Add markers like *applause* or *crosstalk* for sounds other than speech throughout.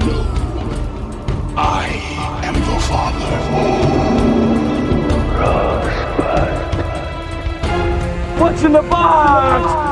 People! I am the father. What's in the box?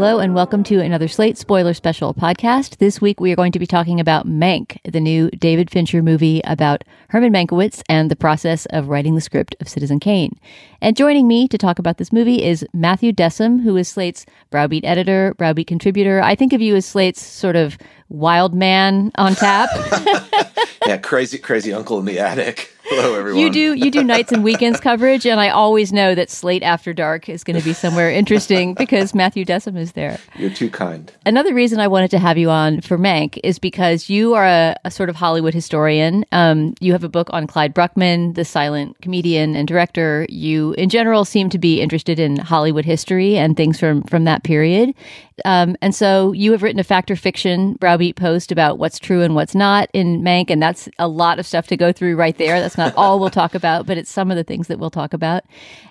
Hello and welcome to another Slate Spoiler Special podcast. This week we are going to be talking about Mank, the new David Fincher movie about Herman Mankiewicz and the process of writing the script of Citizen Kane. And joining me to talk about this movie is Matthew Dessem, who is Slate's Browbeat editor, Browbeat contributor. I think of you as Slate's sort of wild man on tap. *laughs* yeah, crazy, crazy uncle in the attic. Hello, *laughs* everyone. You do you do nights and weekends coverage, and I always know that Slate After Dark is going to be somewhere interesting *laughs* because Matthew Dessem is there. You're too kind. Another reason I wanted to have you on for Mank is because you are a, a sort of Hollywood historian. Um, you have a book on Clyde Bruckman, the silent comedian and director. You, in general, seem to be interested in Hollywood history and things from from that period. Um, and so you have written a fact or fiction browbeat post about what's true and what's not in Mank, and that's a lot of stuff to go through right there. That's not all we'll talk about, but it's some of the things that we'll talk about,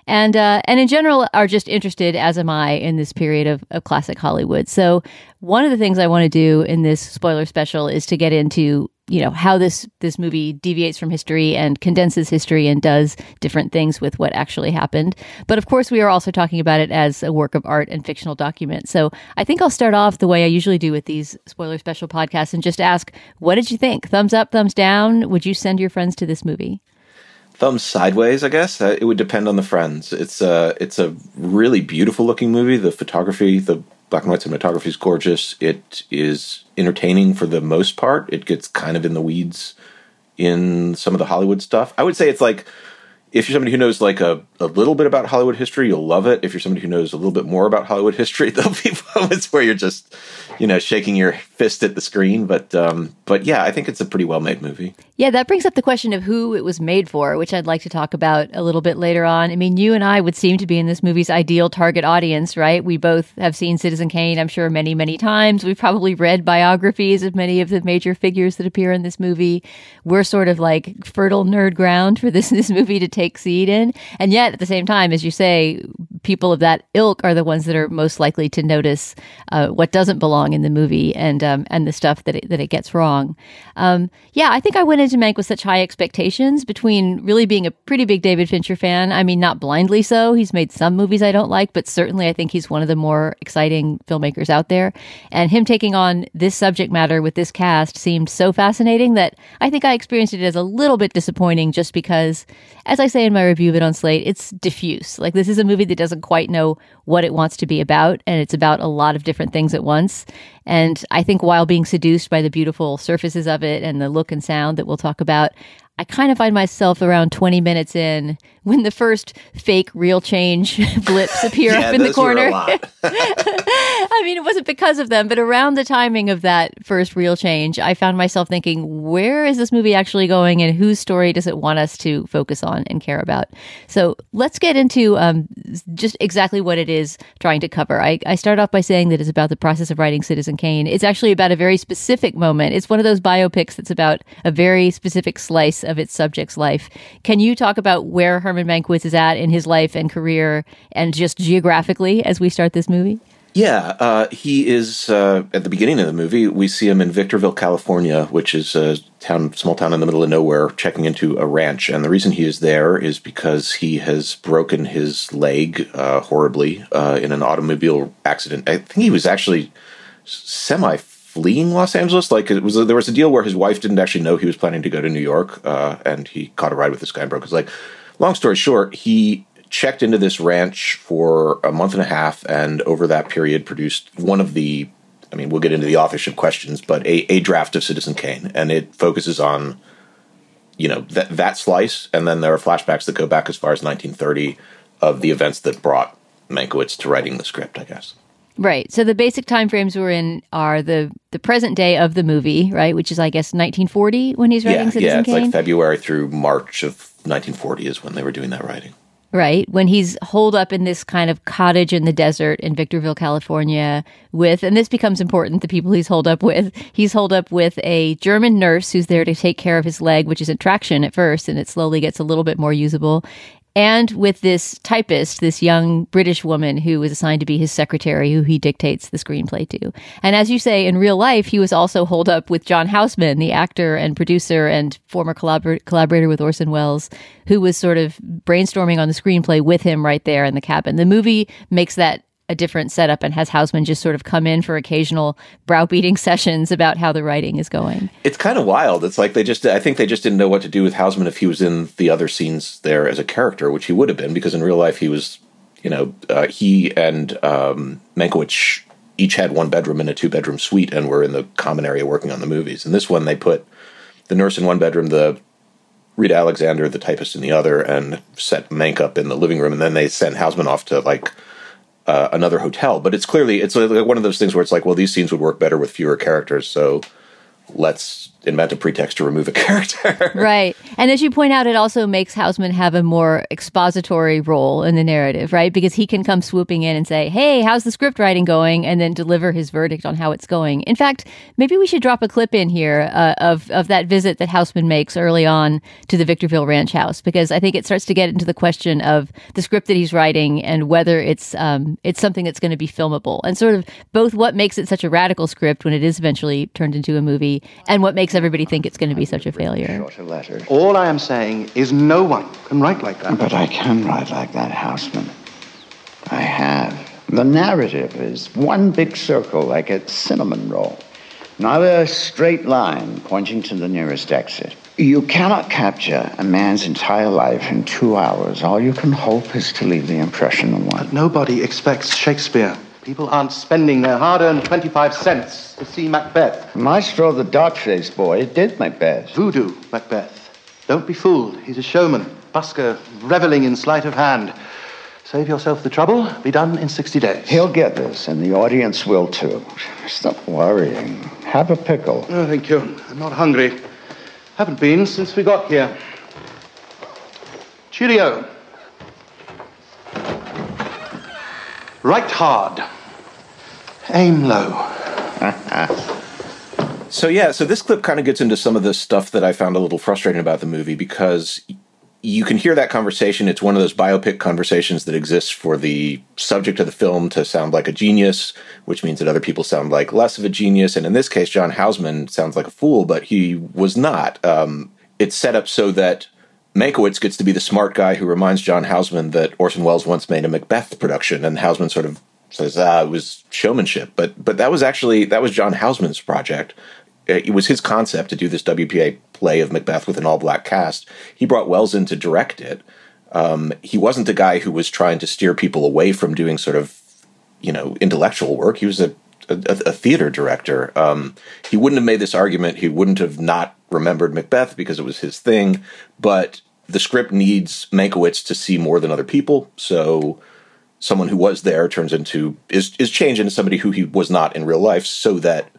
and uh, and in general are just interested, as am I, in this period of, of classic Hollywood. So one of the things I want to do in this spoiler special is to get into you know how this this movie deviates from history and condenses history and does different things with what actually happened. But of course we are also talking about it as a work of art and fictional document. So i think i'll start off the way i usually do with these spoiler special podcasts and just ask what did you think? Thumbs up thumbs down? Would you send your friends to this movie thumbs sideways i guess uh, it would depend on the friends it's a it's a really beautiful looking movie the photography the black and white cinematography is gorgeous. It is entertaining for the most part. It gets kind of in the weeds in some of the Hollywood stuff. I would say it's like if you're somebody who knows like a, a little bit about Hollywood history, you'll love it. If you're somebody who knows a little bit more about Hollywood history, *laughs* there'll be moments where you're just, you know, shaking your fist at the screen. But um, but yeah, I think it's a pretty well made movie. Yeah, that brings up the question of who it was made for, which I'd like to talk about a little bit later on. I mean, you and I would seem to be in this movie's ideal target audience, right? We both have seen Citizen Kane, I'm sure, many, many times. We've probably read biographies of many of the major figures that appear in this movie. We're sort of like fertile nerd ground for this *laughs* this movie to take seed in. And yet, at the same time, as you say, people of that ilk are the ones that are most likely to notice uh, what doesn't belong in the movie and um, and the stuff that it, that it gets wrong. Um, yeah, I think I went into Mank with such high expectations between really being a pretty big David Fincher fan. I mean, not blindly so. He's made some movies I don't like, but certainly I think he's one of the more exciting filmmakers out there. And him taking on this subject matter with this cast seemed so fascinating that I think I experienced it as a little bit disappointing just because, as I say in my review of it on Slate, it's diffuse. Like, this is a movie that doesn't quite know what it wants to be about, and it's about a lot of different things at once. And I think while being seduced by the beautiful surfaces of it and the look and sound that we'll talk about, I kind of find myself around 20 minutes in when the first fake reel change *laughs* blips appear Yeah, up in the those were a corner. *laughs* *laughs* I mean, it wasn't because of them, but around the timing of that first reel change, I found myself thinking, where is this movie actually going and whose story does it want us to focus on and care about? So let's get into um, just exactly what it is trying to cover. I, I start off by saying that it's about the process of writing Citizen Kane. It's actually about a very specific moment. It's one of those biopics that's about a very specific slice of its subject's life. Can you talk about where Herman Mankiewicz is at in his life and career and just geographically as we start this movie? Yeah, uh, he is uh, at the beginning of the movie. We see him in Victorville, California, which is a town, small town in the middle of nowhere, checking into a ranch. And the reason he is there is because he has broken his leg uh, horribly uh, in an automobile accident. I think he was actually semi fleeing Los Angeles. Like it was, there was a deal where his wife didn't actually know he was planning to go to New York, uh, and he caught a ride with this guy and broke his leg. Long story short, he checked into this ranch for a month and a half, and over that period produced one of the. I mean, we'll get into the authorship questions, but a, a draft of Citizen Kane, and it focuses on, you know, that that slice, and then there are flashbacks that go back as far as 1930 of the events that brought Mankiewicz to writing the script. I guess. Right. So the basic timeframes we're in are the the present day of the movie, right, which is I guess 1940 when he's writing yeah, Citizen yeah, it's Kane. like February through March of 1940 is when they were doing that writing. right? When he's holed up in this kind of cottage in the desert in Victorville, California, with, and this becomes important, the people he's holed up with. He's holed up with a German nurse who's there to take care of his leg, which is a traction at first, and it slowly gets a little bit more usable. And with this typist, this young British woman who was assigned to be his secretary, who he dictates the screenplay to. And as you say, in real life, he was also holed up with John Houseman, the actor and producer and former collabor- collaborator with Orson Welles, who was sort of brainstorming on the screenplay with him right there in the cabin. The movie makes that a different setup and has Houseman just sort of come in for occasional browbeating *laughs* sessions about how the writing is going. It's kind of wild. It's like they just, I think they just didn't know what to do with Houseman if he was in the other scenes there as a character, which he would have been because in real life he was, you know, uh, he and um, Mankiewicz each had one bedroom and a two bedroom suite and were in the common area working on the movies. And this one they put the nurse in one bedroom, the Rita Alexander, the typist in the other, and set Mank up in the living room. And then they sent Houseman off to like uh, another hotel. But it's clearly it's one of those things where it's like, well, these scenes would work better with fewer characters, so let's invent a pretext to remove a *laughs* character. right. And as you point out, it also makes Houseman have a more expository role in the narrative, right? Because he can come swooping in and say, Hey, how's the script writing going? And then deliver his verdict on how it's going. In fact, maybe we should drop a clip in here uh, of, of that visit that Houseman makes early on to the Victorville Ranch House, because I think it starts to get into the question of the script that he's writing and whether it's, um, it's something that's going to be filmable and sort of both what makes it such a radical script when it is eventually turned into a movie and what makes everybody think it's going to be such a failure. Shorter. All I am saying is no one can write like that. But I can write like that, Houseman. I have. The narrative is one big circle like a cinnamon roll, not a straight line pointing to the nearest exit. You cannot capture a man's entire life in two hours. All you can hope is to leave the impression of one. Nobody expects Shakespeare. People aren't spending their hard-earned 25 cents to see Macbeth. Maestro, the dark-faced boy, did Macbeth. Voodoo Macbeth. Don't be fooled. He's a showman, busker, reveling in sleight of hand. Save yourself the trouble. Be done in 60 days. He'll get this, and the audience will too. Stop worrying. Have a pickle. Oh, thank you. I'm not hungry. Haven't been since we got here. Cheerio. Right hard. Aim low. *laughs* So yeah, so this clip kind of gets into some of the stuff that I found a little frustrating about the movie because you can hear that conversation. It's one of those biopic conversations that exists for the subject of the film to sound like a genius, which means that other people sound like less of a genius. And in this case, John Houseman sounds like a fool, but he was not. Um, it's set up so that Mankiewicz gets to be the smart guy who reminds John Houseman that Orson Welles once made a Macbeth production, and Houseman sort of says, "Ah, it was showmanship," but but that was actually that was John Houseman's project. It was his concept to do this WPA play of Macbeth with an all black cast. He brought Welles in to direct it. Um, he wasn't the guy who was trying to steer people away from doing sort of you know intellectual work. He was a a, a theater director. Um, he wouldn't have made this argument. He wouldn't have not remembered Macbeth because it was his thing. But the script needs Mankiewicz to see more than other people. So someone who was there turns into is is changed into somebody who he was not in real life, so that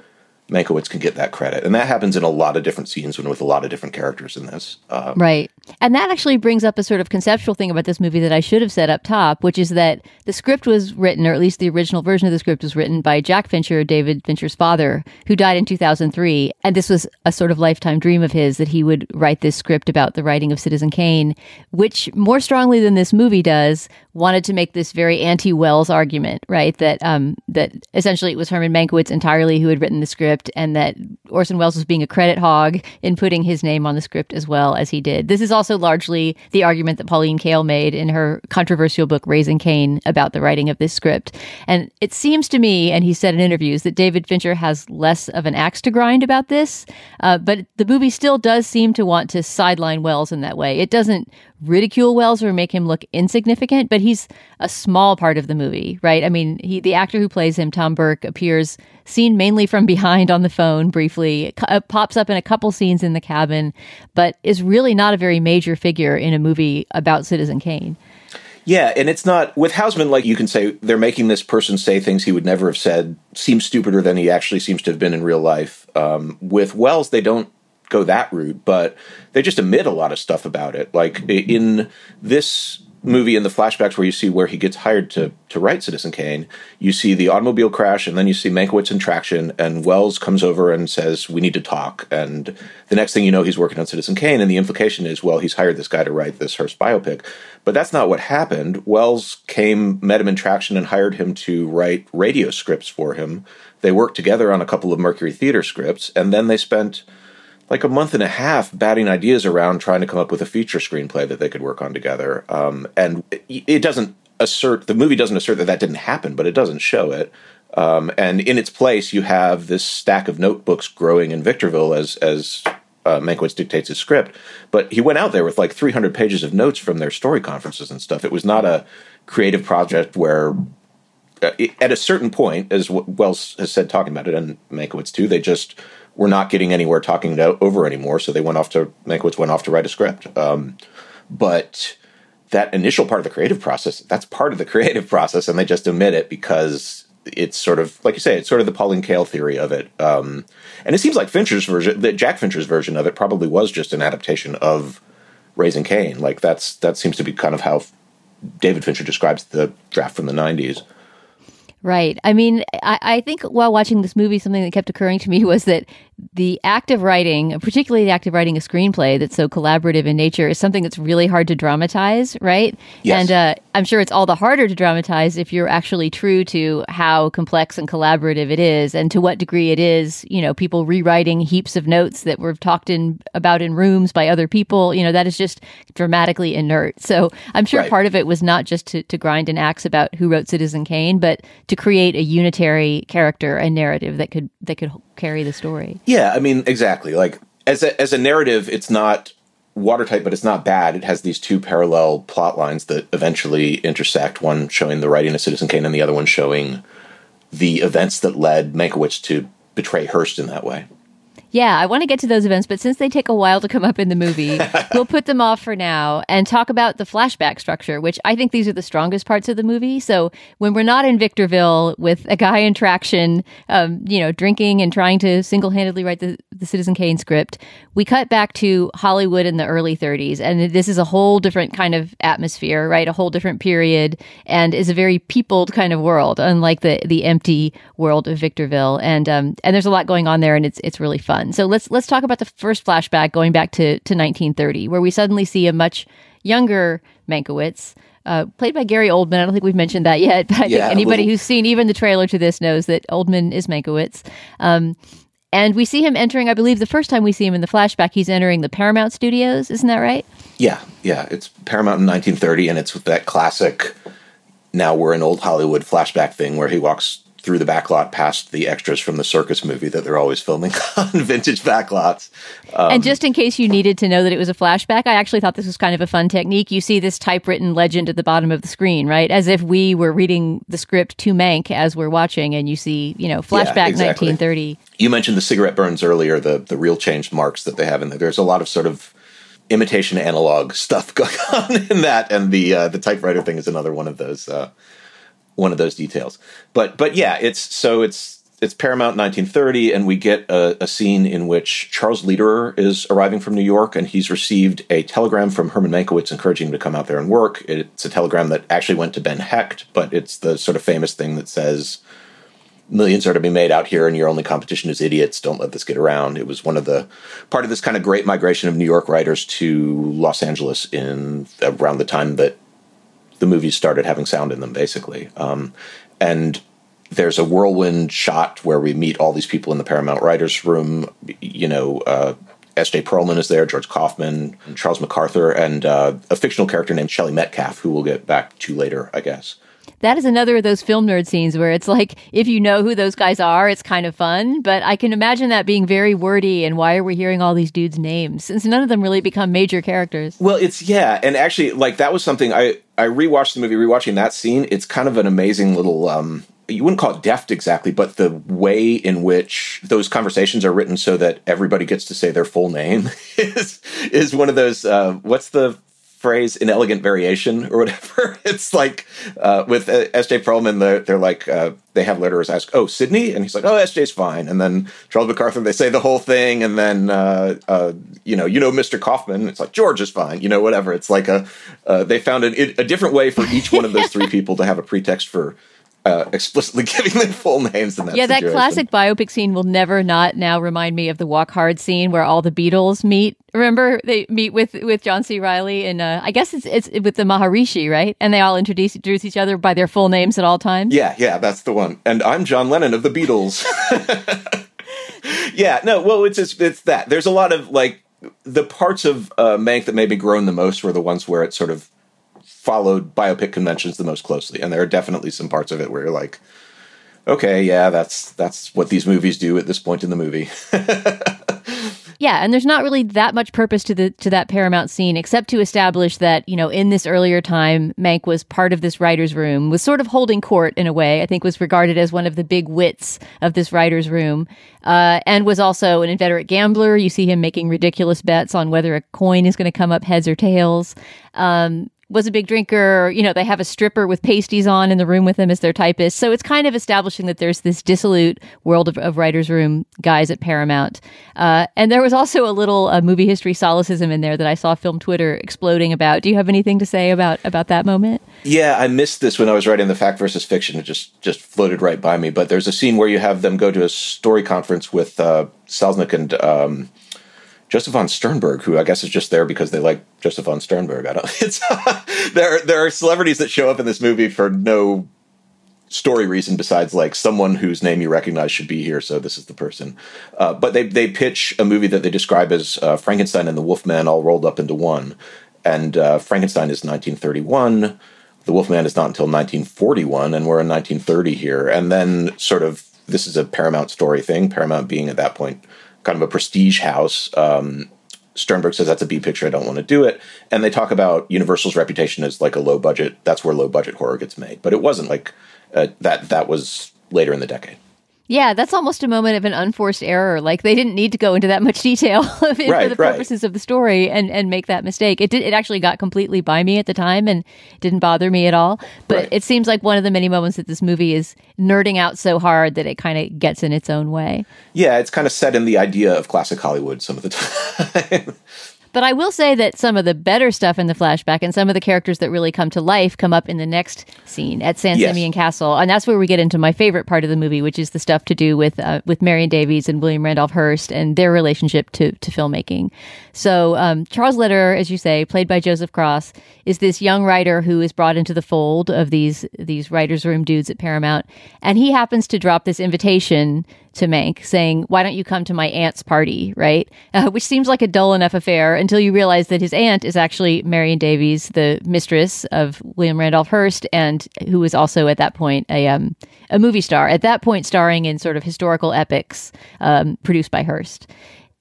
Mankiewicz can get that credit. And that happens in a lot of different scenes and with a lot of different characters in this. Um, Right. And that actually brings up a sort of conceptual thing about this movie that I should have said up top, which is that the script was written, or at least the original version of the script was written by Jack Fincher, David Fincher's father, who died in 2003. And this was a sort of lifetime dream of his that he would write this script about the writing of Citizen Kane, which more strongly than this movie does, wanted to make this very anti-Welles argument, right? That um, that essentially it was Herman Mankiewicz entirely who had written the script, and that Orson Welles was being a credit hog in putting his name on the script as well as he did. This is also largely the argument that Pauline Kael made in her controversial book Raising Kane about the writing of this script. And it seems to me, and he said in interviews, that David Fincher has less of an axe to grind about this, uh, but the movie still does seem to want to sideline Welles in that way. It doesn't ridicule Welles or make him look insignificant, but he's a small part of the movie, right? I mean, he the actor who plays him, Tom Burke, appears seen mainly from *laughs* behind on the phone briefly, uh, pops up in a couple scenes in the cabin, but is really not a very major figure in a movie about Citizen Kane. Yeah, and it's not with Houseman like you can say they're making this person say things he would never have said, seem stupider than he actually seems to have been in real life. Um, with Welles, they don't go that route, but they just omit a lot of stuff about it. Like in this movie in the flashbacks where you see where he gets hired to to write Citizen Kane, you see the automobile crash, and then you see Mankiewicz in traction, and Welles comes over and says, "We need to talk." And the next thing you know, he's working on Citizen Kane, and the implication is, well, he's hired this guy to write this Hearst biopic, but that's not what happened. Welles came, met him in traction, and hired him to write radio scripts for him. They worked together on a couple of Mercury Theater scripts, and then they spent like a month and a half batting ideas around trying to come up with a feature screenplay that they could work on together. Um, and it, it, doesn't assert the movie doesn't assert that that didn't happen, but it doesn't show it. Um, and in its place, you have this stack of notebooks growing in Victorville as as uh, Mankiewicz dictates his script. But he went out there with like 300 pages of notes from their story conferences and stuff. It was not a creative project where uh, at a certain point, as Welles has said talking about it, and Mankiewicz too, they just were not getting anywhere talking it over anymore. So they went off to Mankiewicz went off to write a script. Um, but that initial part of the creative process, that's part of the *laughs* creative process, and they just omit it because it's sort of like you say, it's sort of the Pauline Kael theory of it. Um, and it seems like Fincher's version, that Jack Fincher's version of it, probably was just an adaptation of Raising Kane. Like that's that seems to be kind of how David Fincher describes the draft from the '90s. Right. I mean, I, I, think while watching this movie, something that kept occurring to me *laughs* was that the act of writing, particularly the act of writing a screenplay that's so collaborative in nature, is something that's really hard to dramatize, right? Yes. And uh, I'm sure it's all the harder to dramatize if you're actually true to how complex and collaborative it is, and to what degree it is. You know, people rewriting heaps of notes that were talked in about in rooms by other people. You know, that is just dramatically inert. So I'm sure right. part of it was not just to, to grind an axe about who wrote Citizen Kane, but to create a unitary character and narrative that could that could carry the story. Yeah, I mean, exactly. Like as a as a narrative, it's not watertight, but it's not bad. It has these two parallel plot lines that eventually intersect. One showing the writing of Citizen Kane, and the other one showing the events that led Mankiewicz to betray Hearst in that way. Yeah, I want to get to those events, but since they take a while to come up in the movie, *laughs* we'll put them off for now and talk about the flashback structure, which I think these are the strongest parts of the movie. So when we're not in Victorville with a guy *laughs* in traction, um, you know, drinking and trying to single handedly write the, the Citizen Kane script, we cut back to Hollywood in the early 30s. And this is a whole different kind of atmosphere, right? A whole different period and is a very peopled kind of world, unlike the, the empty world of Victorville. And, um, and there's a lot going on there and it's, it's really fun fun. So let's let's talk about the first flashback going back to to 1930, where we suddenly see a much younger Mankiewicz. Uh, played by Gary Oldman. I don't think we've mentioned that yet, *laughs* but I yeah, think anybody who's seen even the trailer to this knows that Oldman is Mankiewicz. Um, and we see him entering, I believe the first time we see him in the flashback, he's entering the Paramount Studios. Isn't that right? Yeah, yeah. It's Paramount in 1930, and it's that classic, now we're in old Hollywood flashback thing where he walks through the backlot past the extras from the circus movie that they're always filming *laughs* on vintage backlots. Um, and just in case you needed to know that it was a flashback, I actually thought this was kind of a fun technique. You see this typewritten legend at the bottom of the screen, right? As if we were reading the script to Mank as we're watching, and you see, you know, flashback yeah, exactly. 1930. You mentioned the cigarette burns earlier, the the reel changed marks that they have in there. There's a lot of sort of imitation analog stuff *laughs* going on in that, and the uh, the typewriter thing is another one of those. Uh, one of those details. But but yeah, it's so it's it's Paramount 1930, and we get a, a, scene in which Charles Lederer is arriving from New York, and he's received a telegram from Herman Mankiewicz encouraging him to come out there and work. It's a telegram that actually went to Ben Hecht, but it's the sort of famous thing that says millions are to be made out here, and your only competition is idiots. Don't let this get around. It was one of the part of this kind of great migration of New York writers to Los Angeles in around the time that the movies started having sound in them, basically. Um, and there's a whirlwind shot where we meet all these people in the Paramount writers' room. You know, uh, S.J. Perelman is there, George Kaufman, Charles MacArthur, and uh, a fictional character named Shelley Metcalf, who we'll get back to later, I guess. That is another of those film nerd scenes where it's like, if you know who those guys are, it's kind of fun. But I can imagine that being very wordy. And why are we hearing all these dudes' names? Since none of them really become major characters. Well, it's yeah, and actually, like that was something I I rewatched the movie, rewatching that scene. It's kind of an amazing little. um you wouldn't call it deft exactly, but the way in which those conversations are written so that everybody gets to say their full name *laughs* is is one of those. Uh, what's the phrase inelegant variation or whatever. *laughs* It's like uh, with uh, S.J. Perelman, they're, they're like, uh, they have letters ask, oh, Sidney? And he's like, oh, S.J.'s fine. And then Charles MacArthur, they say the whole thing. And then, uh, uh, you know, you know, Mr. Kaufman, it's like, George is fine, you know, whatever. It's like a, uh, they found a, a different way for each one of those three *laughs* people to have a pretext for uh, explicitly *laughs* giving their full names in that yeah situation. that classic biopic scene will never not now remind me of the walk hard scene where all the beatles meet. Remember they meet with with john c. Reilly and uh, i guess it's it's with the maharishi right? And they all introduce, introduce each other by their full names at all times? Yeah yeah that's the one. And i'm john lennon of the beatles. *laughs* Yeah no well it's just, it's that. There's a lot of like the parts of uh, mank that made me groan the most were the ones where it sort of followed biopic conventions the most closely, and there are definitely some parts of it where you're like, okay, yeah, that's that's what these movies do at this point in the movie. *laughs* yeah, and there's not really that much purpose to the to that Paramount scene except to establish that you know in this earlier time, Mank was part of this writers' room, was sort of holding court in a way. I think was regarded as one of the big wits of this writers' room, uh, and was also an inveterate gambler. You see him making ridiculous bets on whether a coin is going to come up heads or tails. Um, was a big drinker. You know, they have a stripper with pasties on in the room with them as their typist. So it's kind of establishing that there's this dissolute world of, of writers' room guys at Paramount. Uh, and there was also a little uh, movie history solecism in there that I saw film Twitter exploding about. Do you have anything to say about about that moment? Yeah, I missed this when I was writing the fact versus fiction. It just just floated right by me. But there's a scene where you have them go to a story conference with uh, Selznick and. Um, Josef von Sternberg, who I guess is just there because they like Josef von Sternberg. I don't. *laughs* It's there. There are celebrities that show up in this movie for no story reason besides like someone whose name you recognize should be here. So this is the person. Uh, but they they pitch a movie that they describe as uh, Frankenstein and the Wolfman all rolled up into one. And uh, Frankenstein is 1931. The Wolfman is not until 1941, and we're in 1930 here. And then sort of this is a Paramount story thing. Paramount being at that point kind of a prestige house. Um, Sternberg says that's a B picture. I don't want to do it. And they talk about Universal's reputation as like a low budget. That's where low budget horror gets made. But it wasn't like uh, that. That was later in the decade. Yeah, that's almost a moment of an unforced error. Like they didn't need to go into that much detail *laughs* right, for the purposes right. of the story and, and make that mistake. It did. It actually got completely by me at the time and didn't bother me at all. But right. it seems like one of the many moments that this movie is nerding out so hard that it kind of gets in its own way. Yeah, it's kind of set in the idea of classic Hollywood some of the *laughs* time. But I will say that some of the better stuff in the flashback and some of the characters that really come to life come up in the next scene at San yes. Simeon Castle, and that's where we get into my favorite part of the movie, which is the stuff to do with uh, with Marion Davies and William Randolph Hearst and their relationship to to filmmaking. So um, Charles Lederer, as you say, played by Joseph Cross, is this young writer who is brought into the fold of these these writers' room dudes at Paramount, and he happens to drop this invitation to Mank saying, Why don't you come to my aunt's party? Right? *laughs* Uh, which seems like a dull enough affair until you realize that his aunt is actually Marion Davies, the mistress of William Randolph Hearst, and who was also at that point a, um, a movie star, at that point starring in sort of historical epics um, produced by Hearst.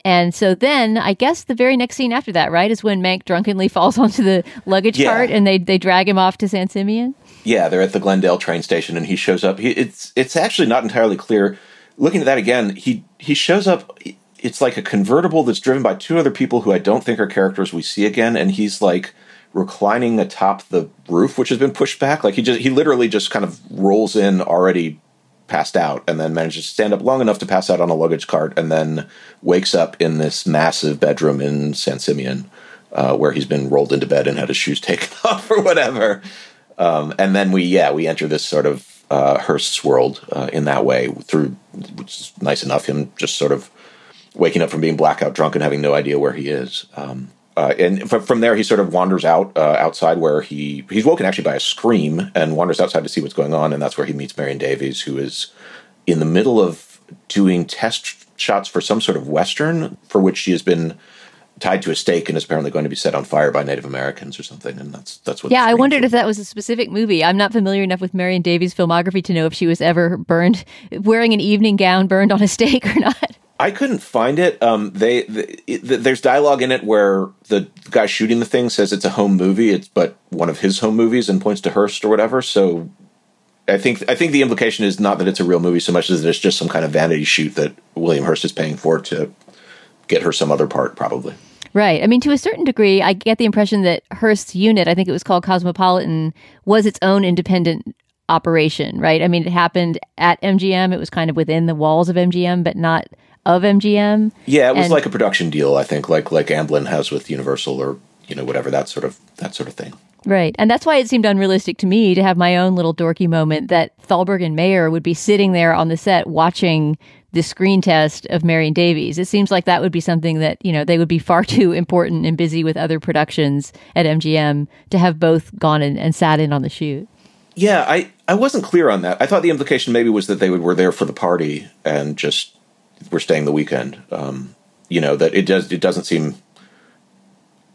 And so then I guess the very next scene after that, right, is when Mank drunkenly *laughs* falls onto the luggage yeah. cart and they, they drag him off to San Simeon. Yeah, they're at the Glendale train station and he shows up. He, it's it's actually not entirely clear looking at that again, he he shows up. It's like a convertible that's driven by two other people who I don't think are characters we see again, and he's like reclining atop the roof, which has been pushed back. Like he just he literally just kind of rolls in already passed out, and then manages to stand up long enough to pass out on a luggage cart, and then wakes up in this massive bedroom in San Simeon, uh, where he's been rolled into bed and had his shoes *laughs* taken off or whatever. Um, and then we yeah we enter this sort of uh, Hearst's world uh, in that way through, which is nice enough. Him just sort of waking up from being blackout drunk and having no idea where he is. Um, uh, and f- from there, he sort of wanders out uh, outside where he he's woken actually by a scream and wanders outside to see what's going on. And that's where he meets Marion Davies, who is in the middle of doing test shots for some sort of western for which she has been tied to a stake and is apparently going to be set on fire by Native Americans or something. And that's that's what. Yeah, I wondered for. if that was a specific movie. I'm not familiar enough with Marion Davies' filmography to know if she was ever burned wearing an evening gown burned on a *laughs* stake or not. I couldn't find it. Um, they the, it, there's dialogue in it where the guy shooting the thing says it's a home movie. It's but one of his home movies and points to Hearst or whatever. So I think I think the implication is not that it's a real movie so much as that it's just some kind of vanity shoot that William Hearst is paying for to get her some other part, probably. Right. I mean, to a certain degree, I get the impression that Hearst's unit, I think it was called Cosmopolitan, was its own independent operation, right? I mean, it happened at MGM. It was kind of within the walls of MGM, but not of MGM. Yeah, it was And- like a production deal. I think like like Amblin has with Universal or you know whatever that sort of that sort of thing. Right. And that's why it seemed unrealistic to me to have my own little dorky moment that Thalberg and Mayer would be sitting there on the set watching the screen test of Marion Davies. It seems like that would be something that, you know, they would be far *laughs* too important and busy with other productions at MGM to have both gone and, and sat in on the shoot. Yeah, I, I wasn't clear on that. I thought the implication maybe was that they were there for the party and just were staying the weekend. Um, you know that it does it doesn't seem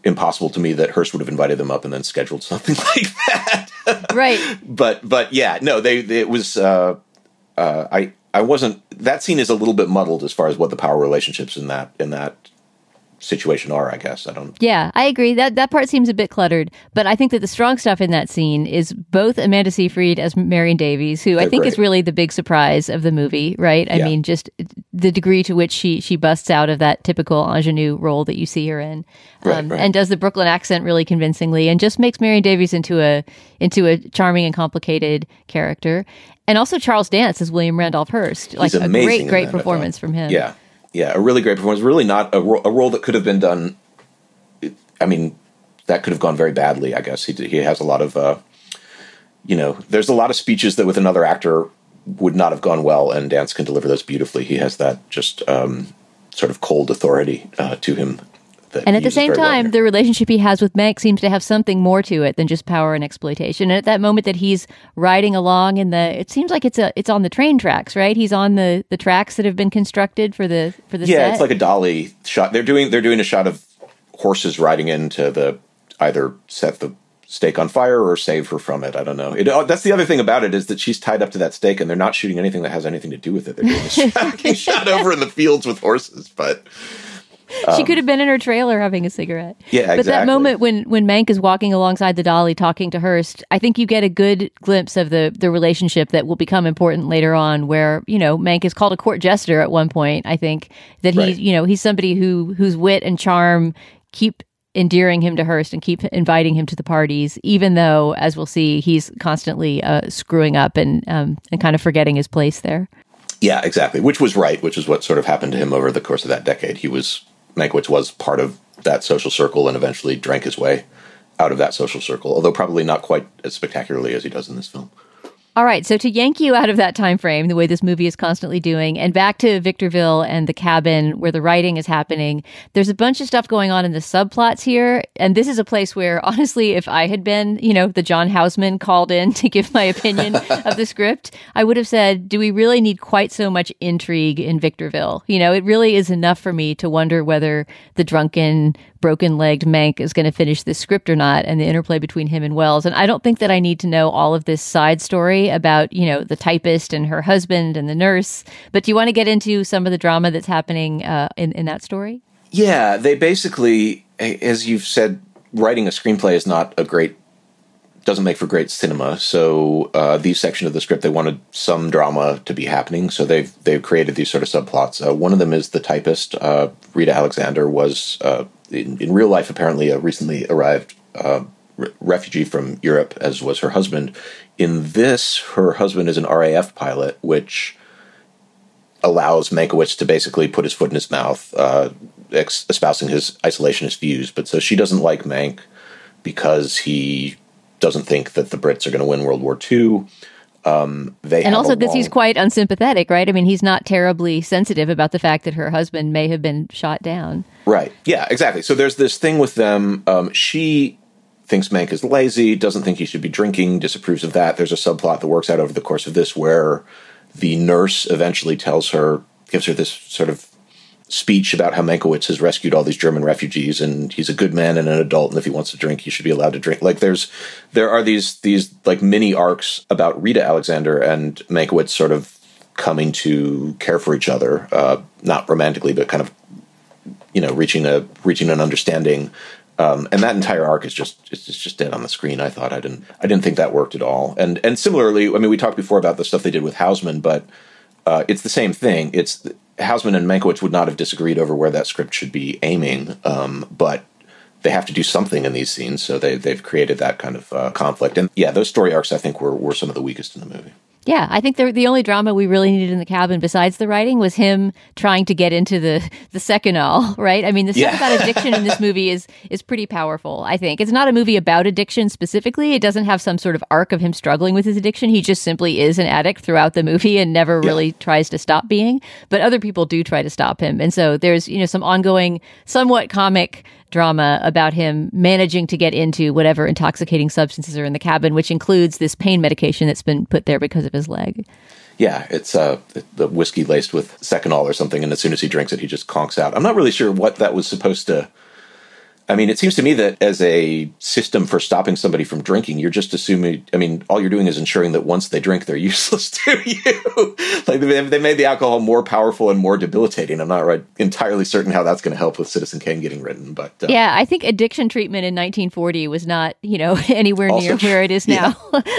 impossible to me that Hearst would have invited them up and then scheduled *laughs* something like that. Right. *laughs* but but yeah, no, they it was uh, uh, I I wasn't that scene is a little bit muddled as far as what the power relationships in that in that situation are. I guess I don't. Yeah, I agree. That that part seems a bit cluttered, but I think that the strong stuff in that scene is both Amanda Seyfried as Marion Davies, who I They're think is really the big surprise of the movie, right? I Yeah. mean, just the degree to which she she busts out of that typical ingenue role that you see her in, um, Right, right. and does the Brooklyn accent really convincingly, and just makes Marion Davies into a into a charming and complicated character. And also Charles Dance as William Randolph Hearst, like a great great performance from him. Yeah, yeah, a really great performance. Really not a, ro- a role that could have been done. I mean, that could have gone very badly. I guess he he has a lot of, uh, you know, there's a lot of speeches that with another actor would not have gone well, and Dance can deliver those beautifully. He has that just um, sort of cold authority uh, to him. And at the same well time, the relationship he has with Meg seems to have something more to it than just power and exploitation. And at that moment that he's riding along in the, it seems like it's a, it's on the train tracks, right? He's on the the tracks that have been constructed for the for the yeah, set. it's like a dolly shot. They're doing they're doing a shot of horses riding into the either set the stake on fire or save her from it. I don't know. It, oh, that's the other thing about it is that she's tied up to that stake, and they're not shooting anything that has anything to do with it. They're doing this *laughs* being shot over in the fields with horses, but *laughs* she could have been in her trailer having a cigarette. um, Yeah, But that moment when when Mank is walking alongside the dolly talking to Hearst, I think you get a good glimpse of the the relationship that will become important later on. Where you know Mank is called a court jester at one point. I think that he Right. you know he's somebody who whose wit and charm keep endearing him to Hearst and keep inviting him to the parties, even though, as we'll see, he's constantly uh, screwing up and um, and kind of forgetting his place there. yeah, exactly. Which was right. Which is what sort of happened to him over the course of that decade. He was Mankiewicz was part of that social circle, and eventually drank his way out of that social circle. Although probably not quite as spectacularly as he does in this film. All right, so to yank you out of that time frame, the way this movie is constantly doing, and back to Victorville and the cabin where the writing is happening, there's a bunch of stuff going on in the subplots here, and this is a place where, *laughs* honestly, if I had been, you know, the John Houseman called in *laughs* to give my opinion of the script, I would have said, "Do we really need quite so much intrigue in Victorville?" You know, it really is enough for me to wonder whether the drunken broken legged Mank is going to finish this script or not, and the interplay between him and Welles. And I don't think that I need to know all of this side story about, you know, the typist and her husband and the nurse. But do you want to get into some of the drama that's happening uh, in, in that story? Yeah, they basically, as you've said, writing a screenplay is not a great, doesn't make for great cinema. So uh, these section of the script, they wanted some drama to be happening. So they've they've created these sort of subplots. Uh, one of them is the typist. Uh, Rita Alexander was uh, in, in real life apparently a recently arrived uh, re- refugee from Europe, as was her husband. In this, her husband is an RAF pilot, which allows Mankiewicz to basically put his foot in his mouth, uh, ex- espousing his isolationist views. But so she doesn't like Mank because he doesn't think that the Brits are going to win World War II. Um, they And also because he's quite unsympathetic, right? I mean, he's not terribly sensitive about the fact that her husband may have been shot down. Right. Yeah, exactly. So there's this thing with them. Um, she thinks Mank is lazy, doesn't think he should be drinking, disapproves of that. There's a subplot that works out over the course of this where the nurse eventually tells her, gives her this sort of speech about how Mankiewicz has rescued all these German refugees and he's a good man and an adult and if he wants to drink he should be allowed to drink. Like there's there are these these like mini arcs about Rita Alexander and Mankiewicz sort of coming to care for each other, uh, not romantically but kind of you know reaching a reaching an understanding. Um, and that entire arc is just it's just dead on the screen. I thought I didn't I didn't think that worked at all. And and similarly, I mean, we talked before about the stuff they did with Houseman, but uh, it's the same thing. It's Houseman and Mankiewicz would not have disagreed over where that script should be aiming, um, but they have to do something in these scenes, so they they've created that kind of uh, conflict. And yeah, those story arcs I think were were some of the weakest in the movie. Yeah, I think the the only drama we really needed in the cabin, besides the writing, was him trying to get into the the seconal. *laughs* Right? I mean, the stuff Yeah. about addiction in this *laughs* movie is is pretty powerful. I think it's not a movie about addiction specifically. It doesn't have some sort of arc of him struggling with his addiction. He just simply is an addict throughout the movie and never really tries to stop being. But other people do try to stop him, and so there's you know some ongoing, somewhat comic drama about him managing to get into whatever intoxicating substances are in the cabin, which includes this pain medication that's been put there because of his leg. Yeah, it's uh, the whiskey laced with Seconal or something, and as soon as he drinks it, he just conks out. I'm not really sure what that was supposed to. I mean, it seems to me that as a system for stopping somebody from drinking, you're just assuming. I mean, all you're doing is ensuring that once they drink, they're *laughs* useless to you. *laughs* like they, they made the alcohol more powerful and more debilitating. I'm not right, entirely certain how that's going to help with Citizen Kane getting written, but uh, Yeah, I think addiction treatment in 1940 was not, you know, *laughs* anywhere near where it is now.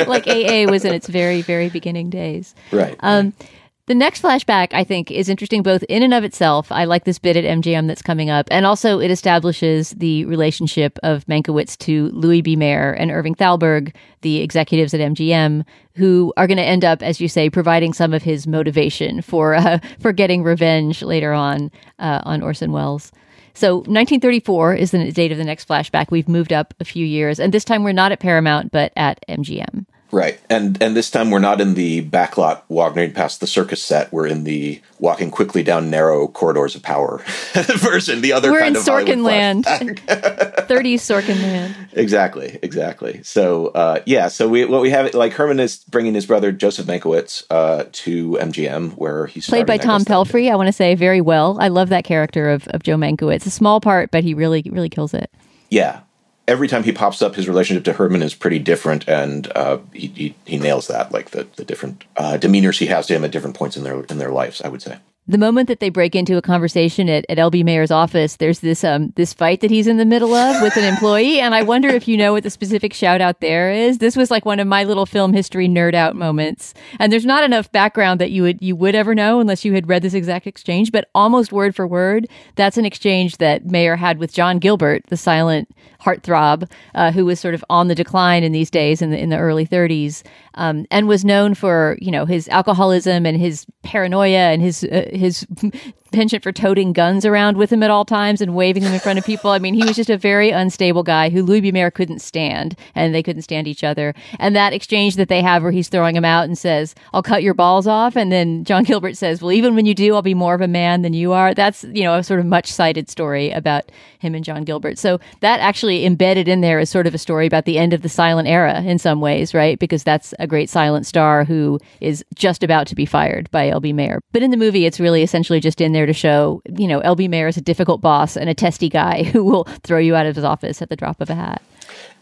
like AA was in its very, very beginning days. right. Um, the next flashback, I think, is interesting both in and of itself. I like this bit at MGM that's coming up, and also it establishes the relationship of Mankiewicz to Louis B. Mayer and Irving Thalberg, the executives at MGM, who are going to end up, as you say, providing some of his motivation for uh, *laughs* for getting revenge later on uh, on Orson Welles. So 1934 is the date of the next flashback. We've moved up a few years, and this time we're not at Paramount, but at MGM. Right, and and this time we're not in the backlot wandering past the circus set. We're in the walking quickly down narrow corridors of power *laughs* version. The other We're kind in of Hollywood Sorkin land, flashback. 30s *laughs* Sorkin land. exactly, exactly. So uh, yeah, so we what we have like Herman is bringing his brother Joseph Mankiewicz uh, to MGM where he's Played by Tom Pelphrey, I want to say very well. I love that character of, of Joe Mankiewicz. A small part, but he really, really kills it. Yeah. Every time he pops up, his relationship to Herman is pretty different, and uh, he, he he nails that. Like the the different uh, demeanors he has to him at different points in their in their lives. I would say. The moment that they break into a conversation at, at LB Mayer's office, there's this um this fight that he's in the middle of with an employee, and I wonder if you know what the specific shout out there is. This was like one of my little film history nerd out moments, and there's not enough background that you would you would ever know unless you had read this exact exchange. But almost word for word, that's an exchange that Mayer had with John Gilbert, the silent heartthrob, uh, who was sort of on the decline in these days in the in the early 30s, um, and was known for you know his alcoholism and his paranoia and his uh, his penchant for toting guns around with him at all times and waving them in front of people. I mean, he was just a very unstable guy who Louis B. Mayer couldn't stand, and they couldn't stand each other. And that exchange that they have where he's throwing him out and says, "I'll cut your balls off," and then John *laughs* Gilbert says, "Well, even when you do, I'll be more of a man than you are." That's you know a sort of much cited story about him and John Gilbert. So that actually embedded in there is sort of a story about the end of the silent era in some ways, right? Because that's a great silent star who is just about to be fired by L.B. Mayer. But in the movie, it's really essentially just in there to show, you know, L.B. Mayer is a difficult boss and a testy guy *laughs* who will throw you out of his office at the drop of a hat.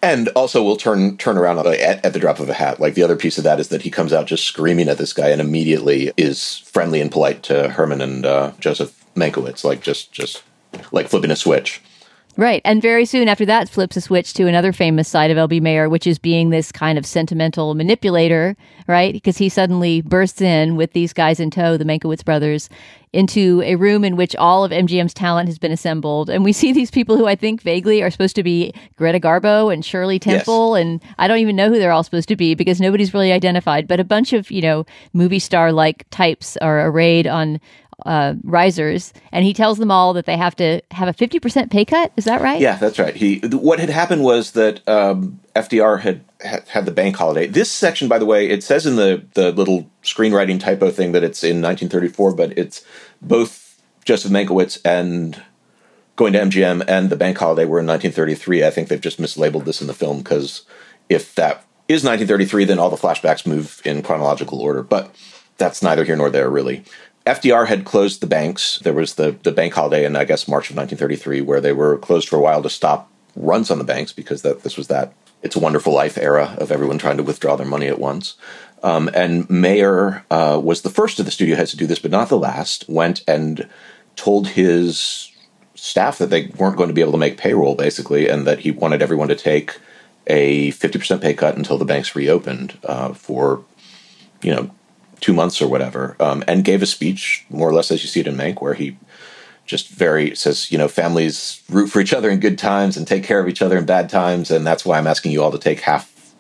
And also, we'll turn turn around at, at the drop of a hat. Like the other piece of that is that he comes out just screaming at this guy, and immediately is friendly and polite to Herman and uh, Joseph Mankiewicz, like just just like flipping a switch. Right. And very soon after that flips a switch to another famous side of LB Mayer, which is being this kind of sentimental manipulator, right? Because he suddenly bursts in with these guys in tow, the Mankiewicz brothers, into a room in which all of MGM's talent has been assembled. And we see these people who I think vaguely are supposed to be Greta Garbo and Shirley Temple. And I don't even know who they're all supposed to be because nobody's really identified. But a bunch of, you know, movie star like types are arrayed on uh, risers, and he tells them all that they have to have a 50% pay cut. Is that right? Yeah, that's right. He what had happened was that um, FDR had, had had the bank holiday. This section, by the way, it says in the the little screenwriting typo thing that it's in 1934, but it's both Joseph Mankiewicz and going to MGM and the bank holiday were in 1933. I think they've just mislabeled this in the film because if that is 1933, then all the flashbacks move in chronological order. But that's neither here nor there, really. FDR had closed the banks. There was the, the bank holiday in, I guess, March of 1933, where they were closed for a while to stop runs on the banks because that this was that It's a Wonderful Life era of everyone trying to withdraw their money at once. Um, and Mayer uh, was the first of the studio heads to do this, but not the last. Went and told his staff that they weren't going to be able to make payroll, basically, and that he wanted everyone to take a 50% pay cut until the banks reopened uh, for, you know, two months or whatever, um, and gave a speech, more or less as you see it in Mank, where he just very says, you know, families root for each other in good times and take care of each other in bad times, and that's why I'm asking you all to take half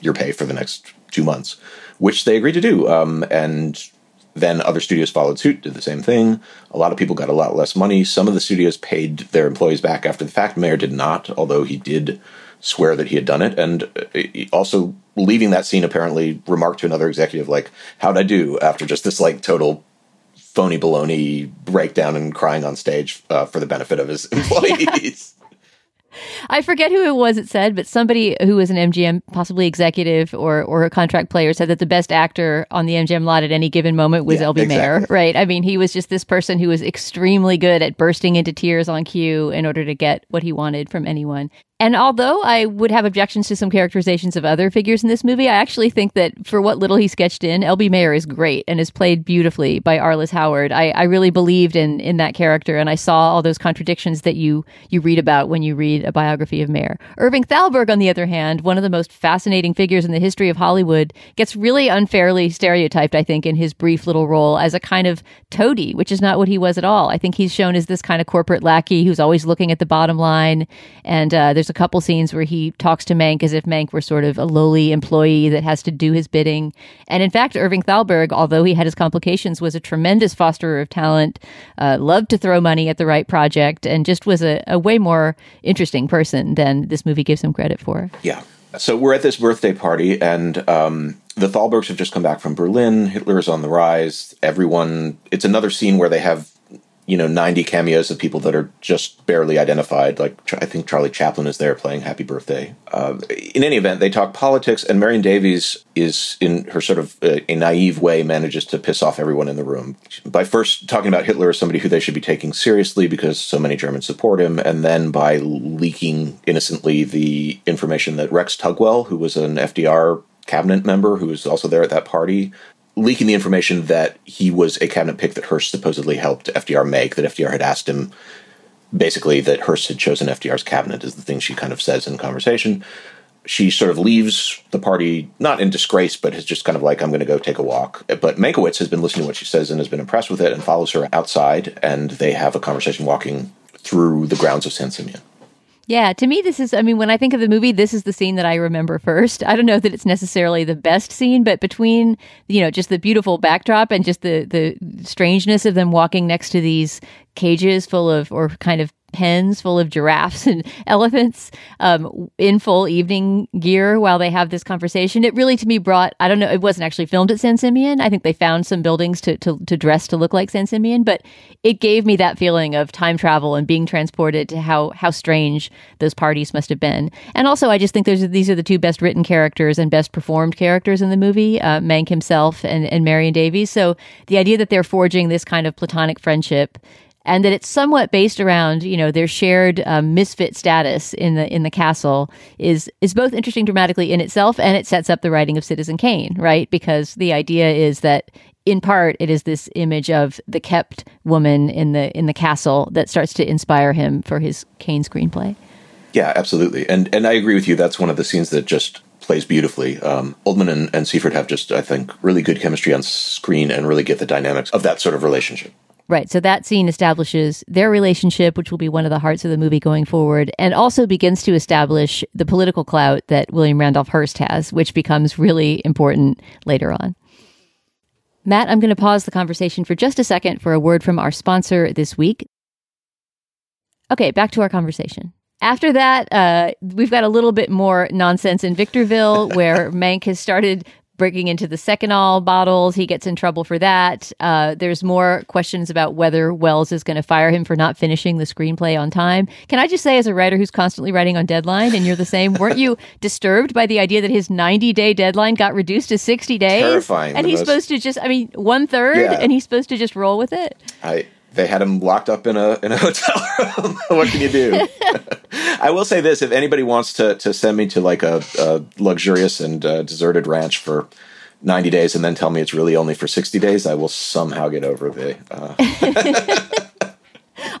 your pay for the next two months, which they agreed to do. Um, and then other studios followed suit, did the same thing. A lot of people got a lot less money. Some of the studios paid their employees back after the fact. Mayer did not, although he did swear that he had done it. And uh, also leaving that scene, apparently remarked to another executive, like, how'd I do after just this like total phony baloney breakdown and crying on stage uh, for the benefit of his *laughs* employees. *laughs* I forget who it was it said, but somebody who was an MGM, possibly executive or or a contract player, said that the best actor on the MGM lot at any given moment was Yeah, LB Mayer. Right? I mean, he was just this person who was extremely good at bursting into tears on cue in order to get what he wanted from anyone. And although I would have objections to some characterizations of other figures in this movie, I actually think that for what little he sketched in, LB Mayer is great and is played beautifully by Arliss Howard. I, I really believed in in that character, and I saw all those contradictions that you you read about when you read a biography of Mayer. Irving Thalberg, on the other hand, one of the most fascinating figures in the history of Hollywood, gets really unfairly stereotyped, I think, in his brief little role as a kind of toady, which is not what he was at all. I think he's shown as this kind of corporate lackey who's always looking at the bottom line. And uh, there's a couple scenes where he talks to Mank as if Mank were sort of a lowly employee that has to do his bidding. And in fact, Irving Thalberg, although he had his complications, was a tremendous fosterer of talent, uh, loved to throw money at the right project, and just was a, a way more interesting person than this movie gives him credit for. Yeah. So we're at this birthday party, and um, the Thalbergs have just come back from Berlin. Hitler is on the rise. Everyone. It's another scene where they have, you know, ninety cameos of people that are just barely identified. Like I think Charlie Chaplin is there playing Happy Birthday. Uh, in any event, they talk politics, and Marion Davies is in her sort of uh, a naive way manages to piss off everyone in the room by first talking about Hitler as somebody who they should be taking seriously because so many Germans support him, and then by leaking innocently the information that Rex Tugwell, who was an FDR cabinet member who was also there at that party, leaking the information that he was a cabinet pick that Hearst supposedly helped FDR make, that FDR had asked him basically that Hearst had chosen FDR's cabinet is the thing she kind of says in conversation. She sort of leaves the party not in disgrace, but is just kind of like, I'm going to go take a walk. But Mankiewicz has been listening to what she says and has been impressed with it and follows her outside, and they have a conversation walking through the grounds of San Simeon. Yeah, to me, this is, I mean, when I think of the movie, this is the scene that I remember first. I don't know that it's necessarily the best scene, but between, you know, just the beautiful backdrop and just the, the strangeness of them walking next to these cages full of, or kind of pens full of giraffes *laughs* and elephants um, in full evening gear while they have this conversation. It really, to me, brought, I don't know, it wasn't actually filmed at San Simeon. I think they found some buildings to, to, to dress to look like San Simeon, but it gave me that feeling of time travel and being transported to how, how strange those parties must have been. And also, I just think there's, these are the two best written characters and best performed characters in the movie, uh, Mank himself and, and Marion Davies. So the idea that they're forging this kind of platonic friendship and that it's somewhat based around you know their shared um, misfit status in the in the castle is is both interesting dramatically in itself and it sets up the writing of Citizen Kane right because the idea is that in part it is this image of the kept woman in the in the castle that starts to inspire him for his Kane screenplay. Yeah, absolutely. And and I agree with you. That's one of the scenes that just plays beautifully. Um, Oldman and, and have just, I think, really good chemistry on screen and really get the dynamics of that sort of relationship. Right. So that scene establishes their relationship, which will be one of the hearts of the movie going forward, and also begins to establish the political clout that William Randolph Hearst has, which becomes really important later on. Matt, I'm going to pause the conversation for just a second for a word from our sponsor this week. Okay, back to our conversation. After that, uh, we've got a little bit more nonsense in Victorville, *laughs* where Mank has started breaking into the Seconal bottles. He gets in trouble for that. Uh, there's more questions about whether Welles is going to fire him for not finishing the screenplay on time. Can I just say, as a writer who's constantly writing on deadline, and you're the same, weren't you *laughs* disturbed by the idea that his 90 day deadline got reduced to 60 days? Terrifying. And he's most- supposed to just, I mean, one third, Yeah. and he's supposed to just roll with it. I they had him locked up in a in a *laughs* hotel room. *laughs* what can you do? *laughs* I will say this: if anybody wants to to send me to like a, a luxurious and uh, deserted ranch for ninety days and then tell me it's really only for sixty days, I will somehow get over the uh,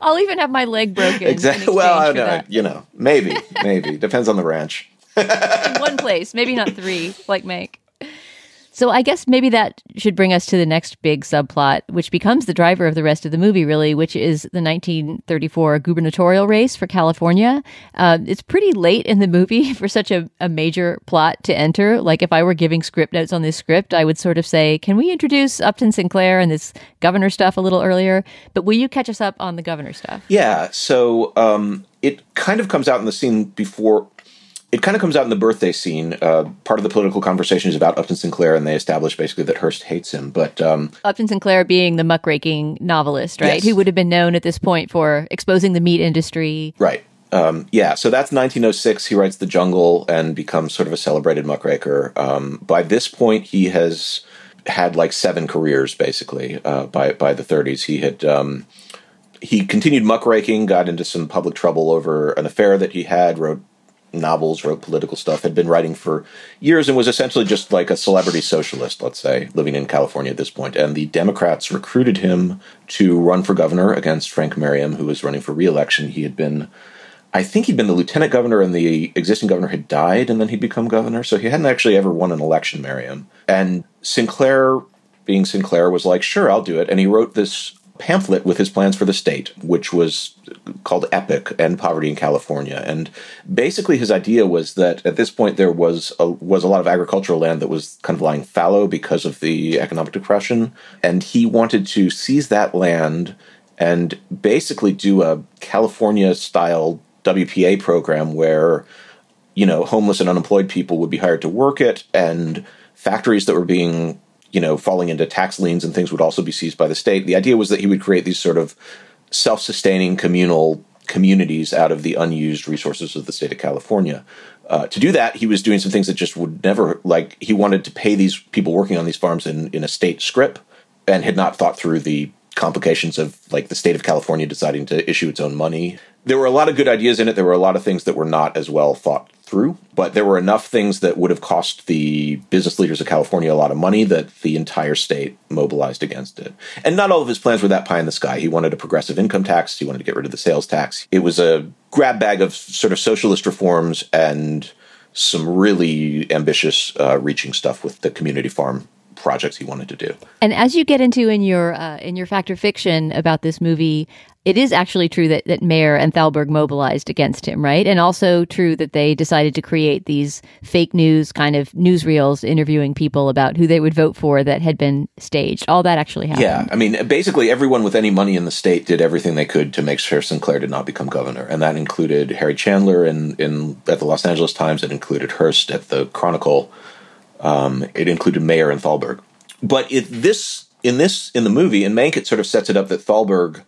I'll even have my leg broken. exactly. Well, I don't know. You know, maybe, maybe depends on the ranch. one place, maybe not three, like Make. So I guess maybe that should bring us to the next big subplot, which becomes the driver of the rest of the movie, really, which is the 1934 gubernatorial race for California. Uh, it's pretty late in the movie *laughs* for such a, a major plot to enter. Like if I were giving script notes on this script, I would sort of say, "Can we introduce Upton Sinclair and this governor stuff a little earlier?" But will you catch us up on the governor stuff? Yeah, so um, it kind of comes out in the scene before. It kind of comes out in the birthday scene. Uh, part of the political conversation is about Upton Sinclair, and they establish basically that Hearst hates him. But um, Upton Sinclair being the muckraking novelist, right? Yes. Who would have been known at this point for exposing the meat industry. Right. Um, yeah, so that's 1906. He writes The Jungle and becomes sort of a celebrated muckraker. Um, by this point, he has had like seven careers, basically. Uh, by by the 30s, he had um, he continued muckraking, got into some public trouble over an affair that he had, wrote novels, wrote political stuff, had been writing for years, and was essentially just like a celebrity socialist, let's say, living in California at this point. And the Democrats recruited him to run for governor against Frank Merriam, who was running for reelection. He had been, I think he'd been the lieutenant governor, and the existing governor had died, and then he'd become governor. So he hadn't actually ever won an election, Merriam. And Sinclair, being Sinclair, was like, sure, I'll do it. And he wrote this pamphlet with his plans for the state, which was called Epic End Poverty in California. And basically, his idea was that at this point there was a, was a lot of agricultural land that was kind of lying fallow because of the economic depression, and he wanted to seize that land and basically do a California style WPA program where you know homeless and unemployed people would be hired to work it and factories that were being you know falling into tax liens and things would also be seized by the state the idea was that he would create these sort of self-sustaining communal communities out of the unused resources of the state of california uh, to do that he was doing some things that just would never like he wanted to pay these people working on these farms in, in a state scrip and had not thought through the complications of like the state of California deciding to issue its own money. There were a lot of good ideas in it. There were a lot of things that were not as well thought through, but there were enough things that would have cost the business leaders of California a lot of money that the entire state mobilized against it. And not all of his plans were that pie in the sky. He wanted a progressive income tax. He wanted to get rid of the sales tax. It was a grab bag of sort of socialist reforms and some really ambitious uh, reaching stuff with the community farm projects he wanted to do. And as you get into in your uh, in your fact or fiction about this movie, it is actually true that that Mayer and Thalberg mobilized against him, right? And also true that they decided to create these fake news kind of newsreels interviewing people about who they would vote for that had been staged. All that actually happened. Yeah, I mean, basically everyone with any money in the state did everything they could to make sure Sinclair did not become governor, and that included Harry Chandler in, in at the Los Angeles Times. It included Hearst at the Chronicle. Um, it included Mayer and Thalberg. But it, this in this in the movie in Mank, it sort of sets it up that Thalberg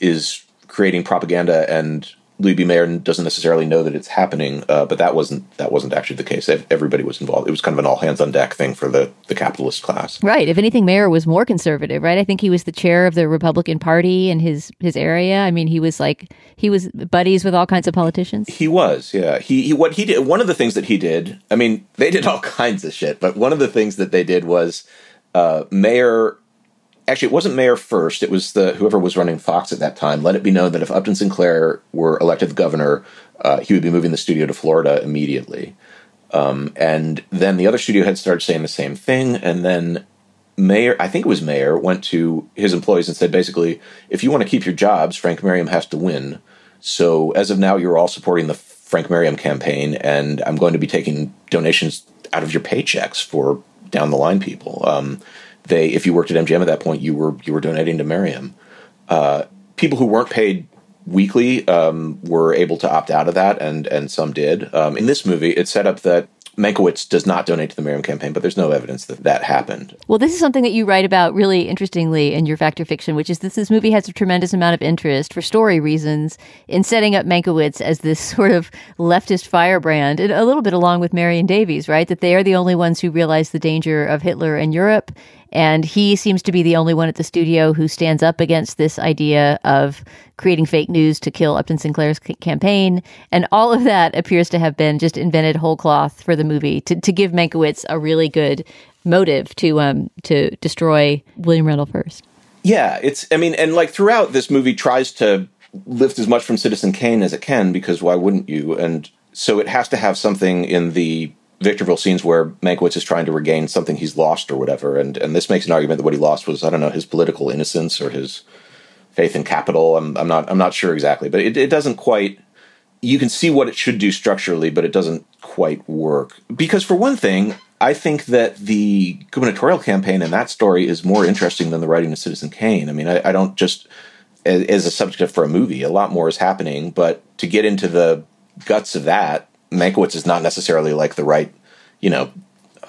is creating propaganda and Louis B. Mayer doesn't necessarily know that it's happening, uh, but that wasn't that wasn't actually the case. Everybody was involved. It was kind of an all hands on deck thing for the the capitalist class. Right. If anything, Mayer was more conservative, right? I think he was the chair of the Republican Party in his his area. I mean, he was like he was buddies with all kinds of politicians. He was, yeah. He, he what he did. One of the things that he did. I mean, they did all *laughs* kinds of shit, but one of the things that they did was uh, Mayer. Actually, it wasn't Mayer first. It was the whoever was running Fox at that time. Let it be known that if Upton Sinclair were elected governor, uh, he would be moving the studio to Florida immediately. Um, and then the other studio head started saying the same thing, and then Mayer, I think it was Mayer, went to his employees and said basically, if you want to keep your jobs, Frank Merriam has to win. So as of now, you're all supporting the Frank Merriam campaign, and I'm going to be taking donations out of your paychecks for down the line people. Um, they, if you worked at MGM at that point, you were you were donating to Merriam. Uh, people who weren't paid weekly um, were able to opt out of that, and and some did. Um, in this movie, it's set up that Mankiewicz does not donate to the Merriam campaign, but there's no evidence that that happened. Well, this is something that you write about really interestingly in your Fact or Fiction, which is that this movie has a tremendous amount of interest for story reasons in setting up Mankiewicz as this *laughs* sort of leftist firebrand, and a little bit along with Marion Davies, right? That they are the only ones who realize the danger of Hitler in Europe. And he seems to be the only one at the studio who stands up against this idea of creating fake news to kill Upton Sinclair's c- campaign. And all of that appears to have been just invented whole cloth for the movie to, to give Mankiewicz a really good motive to um to destroy William Randolph Hearst. Yeah, it's. I mean, and like throughout this movie tries to lift as much from Citizen Kane as it can because why wouldn't you? And so it has to have something in the Victorville scenes where Mankiewicz is trying to regain something he's lost or whatever, and and this makes an argument that what he lost was I don't know his political innocence or his faith in capital. I'm I'm not I'm not sure exactly, but it, it doesn't quite. You can see what it should do structurally, but it doesn't quite work because for one thing, I think that the gubernatorial campaign in that story is more interesting than the writing of Citizen Kane. I mean, I, I don't just as, as a subject for a movie. A lot more is happening, but to get into the guts of that, Mankiewicz is not necessarily like the right, you know,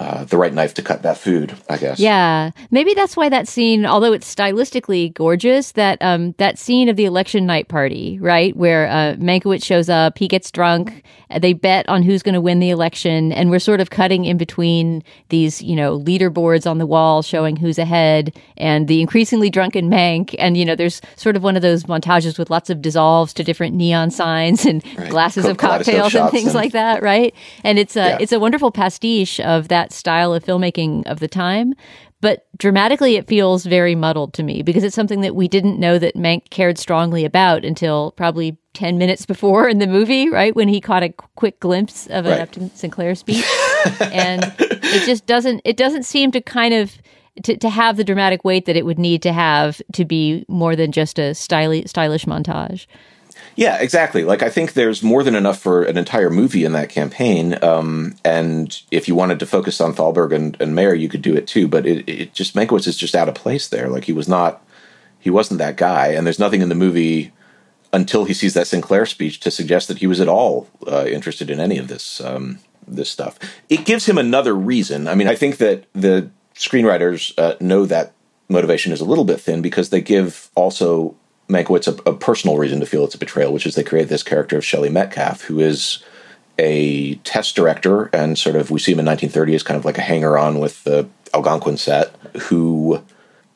uh, the right knife to cut that food. I guess. Yeah, maybe that's why that scene, although it's stylistically gorgeous, that um that scene of the election night party, right, where uh, Mankiewicz shows up, he gets drunk, they bet on who's going to win the election, and we're sort of cutting in between these, you know, leaderboards on the wall showing who's ahead, and the increasingly drunken Mank, and you know, there's sort of one of those montages with lots of dissolves to different neon signs and Right. glasses Co- of cocktails and things and- like that, right? And it's a Yeah. it's a wonderful pastiche of that style of filmmaking of the time. But dramatically, it feels very muddled to me because it's something that we didn't know that Mank cared strongly about until probably 10 minutes before in the movie, right? When he caught a quick glimpse of an Right. Upton Sinclair speech. *laughs* and it just doesn't, it doesn't seem to kind of, to, to have the dramatic weight that it would need to have to be more than just a stylish, stylish montage. Yeah, exactly. Like I think there's more than enough for an entire movie in that campaign. Um, and if you wanted to focus on Thalberg and, and Mayer, you could do it too. But it, it just Mankiewicz is just out of place there. Like he was not, he wasn't that guy. And there's nothing in the movie until he sees that Sinclair speech to suggest that he was at all uh, interested in any of this um, this stuff. It gives him another reason. I mean, I think that the screenwriters uh, know that motivation is a little bit thin because they give also Mankiewicz a, a personal reason to feel it's a betrayal, which is they create this character of Shelley Metcalf, who is a test director and sort of we see him in 1930 as kind of like a hanger on with the Algonquin set, who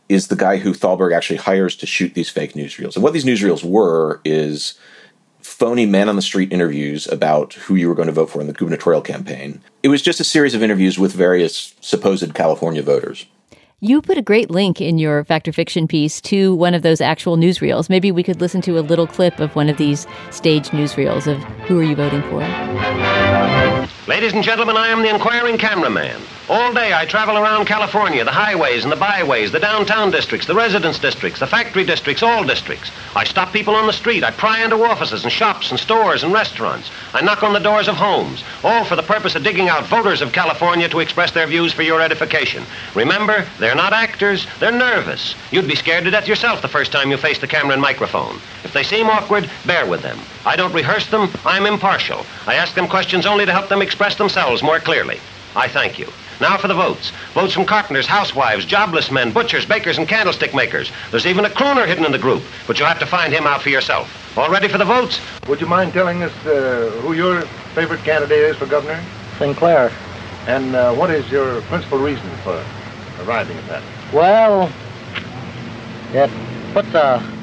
is the guy who Thalberg actually hires to shoot these fake newsreels. And what these newsreels were is phony man on the street interviews about who you were going to vote for in the gubernatorial campaign. It was just a series of interviews with various supposed California voters. You put a great link in your Fact or Fiction piece to one of those actual newsreels. Maybe we could listen to a little clip of one of these staged newsreels of who are you voting for? Ladies and gentlemen, I am the inquiring cameraman. All day I travel around California, the highways and the byways, the downtown districts, the residence districts, the factory districts, all districts. I stop people on the street. I pry into offices and shops and stores and restaurants. I knock on the doors of homes, all for the purpose of digging out voters of California to express their views for your edification. Remember, they're not actors, they're nervous. You'd be scared to death yourself the first time you face the camera and microphone. If they seem awkward, bear with them. I don't rehearse them, I'm impartial. I ask them questions only to help them express themselves more clearly. I thank you. Now for the votes. Votes from carpenters, housewives, jobless men, butchers, bakers, and candlestick makers. There's even a crooner hidden in the group, but you'll have to find him out for yourself. All ready for the votes? Would you mind telling us uh, who your favorite candidate is for governor? Sinclair. And uh, what is your principal reason for arriving at that? Well, it puts a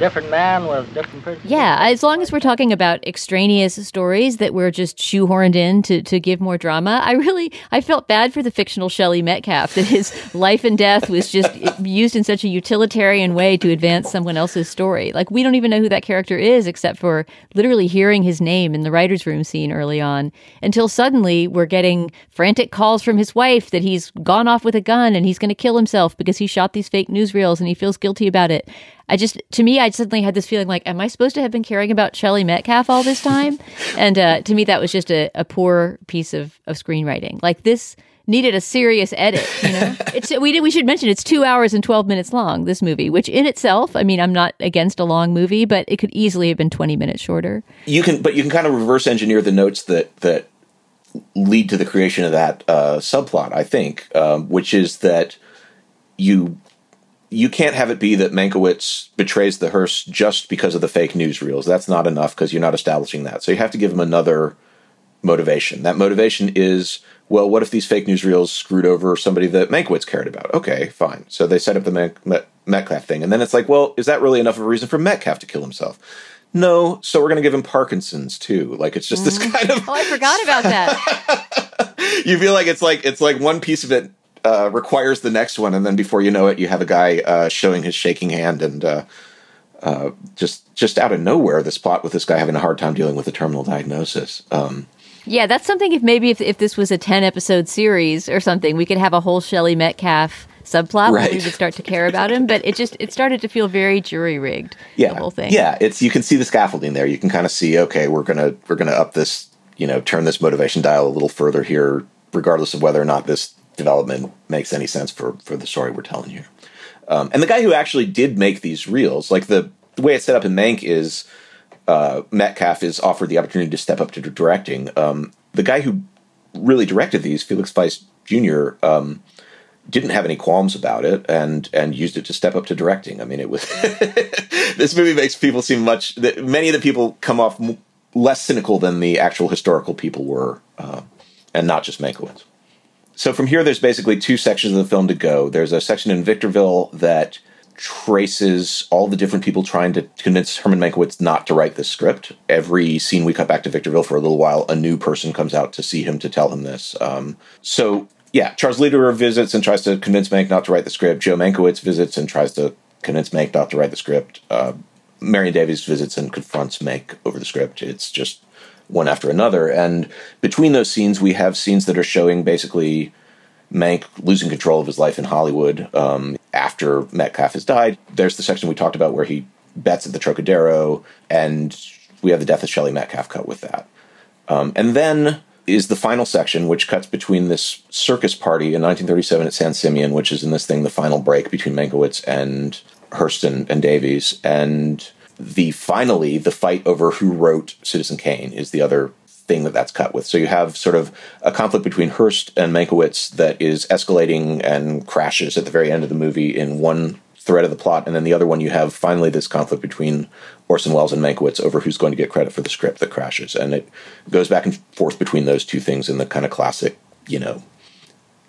different man with different principles. Yeah, as long as we're talking about extraneous stories that we're just shoehorned in to, to give more drama, I really I felt bad for the fictional Shelley Metcalf that his *laughs* life and death was just used in such a utilitarian way to advance someone else's story. Like we don't even know who that character is except for literally hearing his name in the writers' room scene early on until suddenly we're getting frantic calls from his wife that he's gone off with a gun and he's going to kill himself because he shot these fake newsreels and he feels guilty about it. I just, to me, I suddenly had this feeling like, am I supposed to have been caring about Shelley Metcalf all this time? *laughs* and uh, to me, that was just a, a poor piece of, of screenwriting. Like this needed a serious edit. You know, *laughs* it's we did, we should mention it's two hours and twelve minutes long. This movie, which in itself, I mean, I'm not against a long movie, but it could easily have been twenty minutes shorter. You can, but you can kind of reverse engineer the notes that that lead to the creation of that uh, subplot. I think, um, which is that you you can't have it be that Mankiewicz betrays the hearse just because of the fake newsreels. That's not enough because you're not establishing that. So you have to give him another motivation. That motivation is, well, what if these fake newsreels screwed over somebody that Mankiewicz cared about? Okay, fine. So they set up the Met- Metcalf thing, and then it's like, well, is that really enough of a reason for Metcalf to kill himself? No, so we're going to give him Parkinson's too. Like it's just this mm. kind of Oh, I forgot about that. *laughs* you feel like it's like it's like one piece of it uh, requires the next one, and then before you know it, you have a guy uh, showing his shaking hand, and uh, uh, just just out of nowhere, this plot with this guy having a hard time dealing with a terminal diagnosis. Um, yeah, that's something. If maybe if if this was a ten episode series or something, we could have a whole Shelley Metcalf subplot where we Right. would start to care about him. But it just it started to feel very jury rigged. yeah, the whole thing. yeah, it's you can see the scaffolding there. You can kind of see, okay, we're gonna we're gonna up this, you know, turn this motivation dial a little further here, regardless of whether or not this development makes any sense for for the story we're telling here. Um, and the guy who actually did make these reels, like the, the way it's set up in Mank is uh, Metcalf is offered the opportunity to step up to directing. Um, the guy who really directed these, Felix Feist Jr., um, didn't have any qualms about it and and used it to step up to directing. I mean, it was *laughs* this movie makes people seem much. Many of the people come off less cynical than the actual historical people were, uh, and not just Mankiewicz. So from here, there's basically two sections of the film to go. There's a section in Victorville that traces all the different people trying to convince Herman Mankiewicz not to write this script. Every scene we cut back to Victorville for a little while, a new person comes out to see him to tell him this. Um, so yeah, Charles Lederer visits and tries to convince Mank not to write the script. Joe Mankiewicz visits and tries to convince Mank not to write the script. Uh, Marion Davies visits and confronts Mank over the script. It's just one after another. And between those scenes, we have scenes that are showing basically Mank losing control of his life in Hollywood um, after Metcalf has died. There's the section we talked about where he bets at the Trocadero, and we have the death of Shelley Metcalf cut with that. Um, and then is the final section, which cuts between this circus party in 1937 at San Simeon, which is in this thing, the final break between Mankiewicz and Hurston and Davies, and the finally the fight over who wrote Citizen Kane is the other thing that that's cut with. So you have sort of a conflict between Hearst and Mankiewicz that is escalating and crashes at the very end of the movie in one thread of the plot, and then the other one you have finally this conflict between Orson Welles and Mankiewicz over who's going to get credit for the script that crashes, and it goes back and forth between those two things in the kind of classic, you know,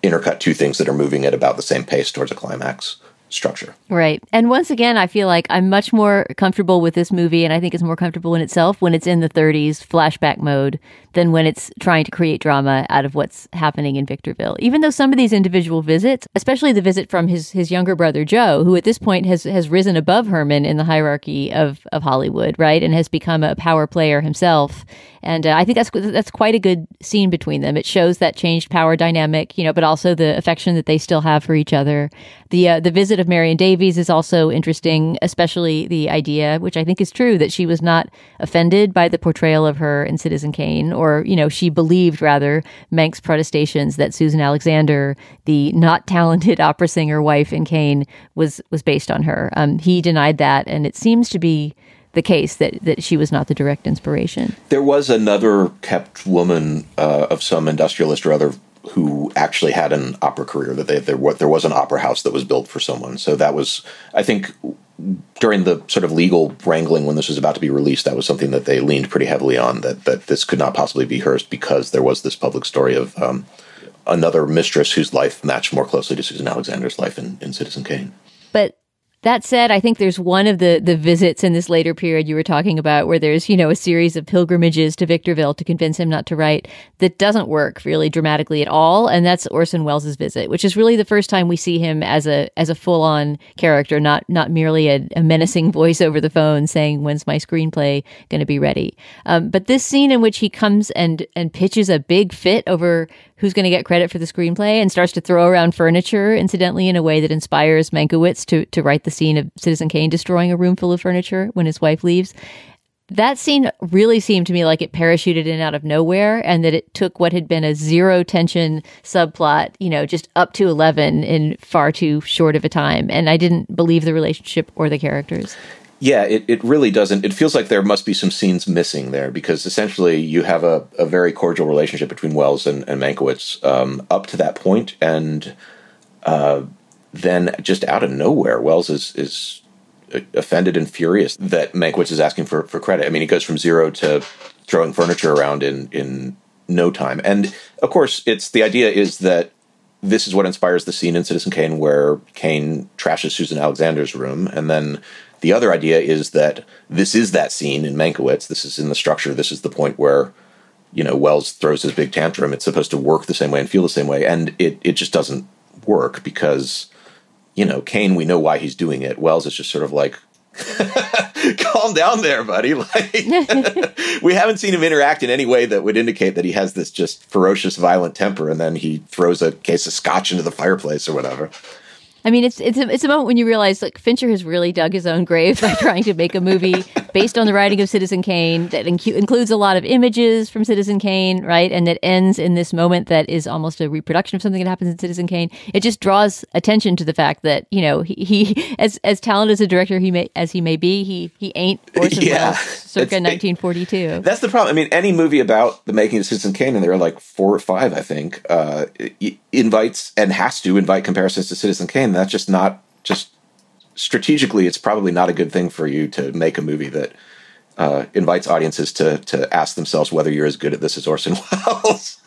intercut two things that are moving at about the same pace towards a climax structure. Right. And once again, I feel like I'm much more comfortable with this movie, and I think it's more comfortable in itself when it's in the 30s flashback mode than when it's trying to create drama out of what's happening in Victorville. Even though some of these individual visits, especially the visit from his, his younger brother Joe, who at this point has, has risen above Herman in the hierarchy of, of Hollywood, right, and has become a power player himself. And uh, I think that's that's quite a good scene between them. It shows that changed power dynamic, you know, but also the affection that they still have for each other. The uh, the visit of Marion Davies is also interesting, especially the idea, which I think is true, that she was not offended by the portrayal of her in Citizen Kane, or you know, she believed rather Mank's protestations that Susan Alexander, the not talented *laughs* opera singer wife in Kane, was was based on her. Um, he denied that, and it seems to be the case that that she was not the direct inspiration. There was another kept woman uh, of some industrialist or other who actually had an opera career. That they, there, there was an opera house that was built for someone. So that was, I think, during the sort of legal wrangling when this was about to be released, that was something that they leaned pretty heavily on. That that this could not possibly be hers because there was this public story of um, another mistress whose life matched more closely to Susan Alexander's life in, in Citizen Kane. But that said, I think there's one of the the visits in this later period you were talking about where there's, you know, a series of pilgrimages to Victorville to convince him not to write that doesn't work really dramatically at all, and that's Orson Welles' visit, which is really the first time we see him as a as a full-on character, not not merely a, a menacing *laughs* voice over the phone saying when's my screenplay going to be ready. Um, but this scene in which he comes and and pitches a big fit over who's going to get credit for the screenplay and starts to throw around furniture, incidentally, in a way that inspires Mankiewicz to, to write the scene of Citizen Kane destroying a room full of furniture when his wife leaves. That scene really seemed to me like it parachuted in out of nowhere and that it took what had been a zero tension subplot, you know, just up to 11 in far too short of a time. And I didn't believe the relationship or the characters. Yeah, it, it really doesn't. It feels like there must be some scenes missing there because essentially you have a, a very cordial relationship between Welles and, and Mankiewicz um, up to that point, and uh, then just out of nowhere, Welles is is uh, offended and furious that Mankiewicz is asking for, for credit. I mean, he goes from zero to throwing furniture around in in no time, and of course, it's the idea is that this is what inspires the scene in Citizen Kane where Kane trashes Susan Alexander's room, and then the other idea is that this is that scene in Mankiewicz. This is in the structure. This is the point where you know Welles throws his big tantrum. It's supposed to work the same way and feel the same way, and it it just doesn't work because you know Kane. We know why he's doing it. Welles is just sort of like. *laughs* calm down there buddy *laughs* like *laughs* we haven't seen him interact in any way that would indicate that he has this just ferocious violent temper and then he throws a case of scotch into the fireplace or whatever I mean, it's it's a, it's a moment when you realize like Fincher has really dug his own grave *laughs* by trying to make a movie based on the writing of Citizen Kane that inc- includes a lot of images from Citizen Kane, right, and that ends in this moment that is almost a reproduction of something that happens in Citizen Kane. It just draws attention to the fact that you know he, he *laughs* as as talented as a director he may as he may be, he he ain't Orson *laughs* Yeah. Welles circa 1942. That's the problem. I mean, any movie about the making of Citizen Kane, and there are like four or five, I think, uh, invites and has to invite comparisons to Citizen Kane. That's just not just strategically. It's probably not a good thing for you to make a movie that uh, invites audiences to to ask themselves whether you're as good at this as Orson *laughs* Welles.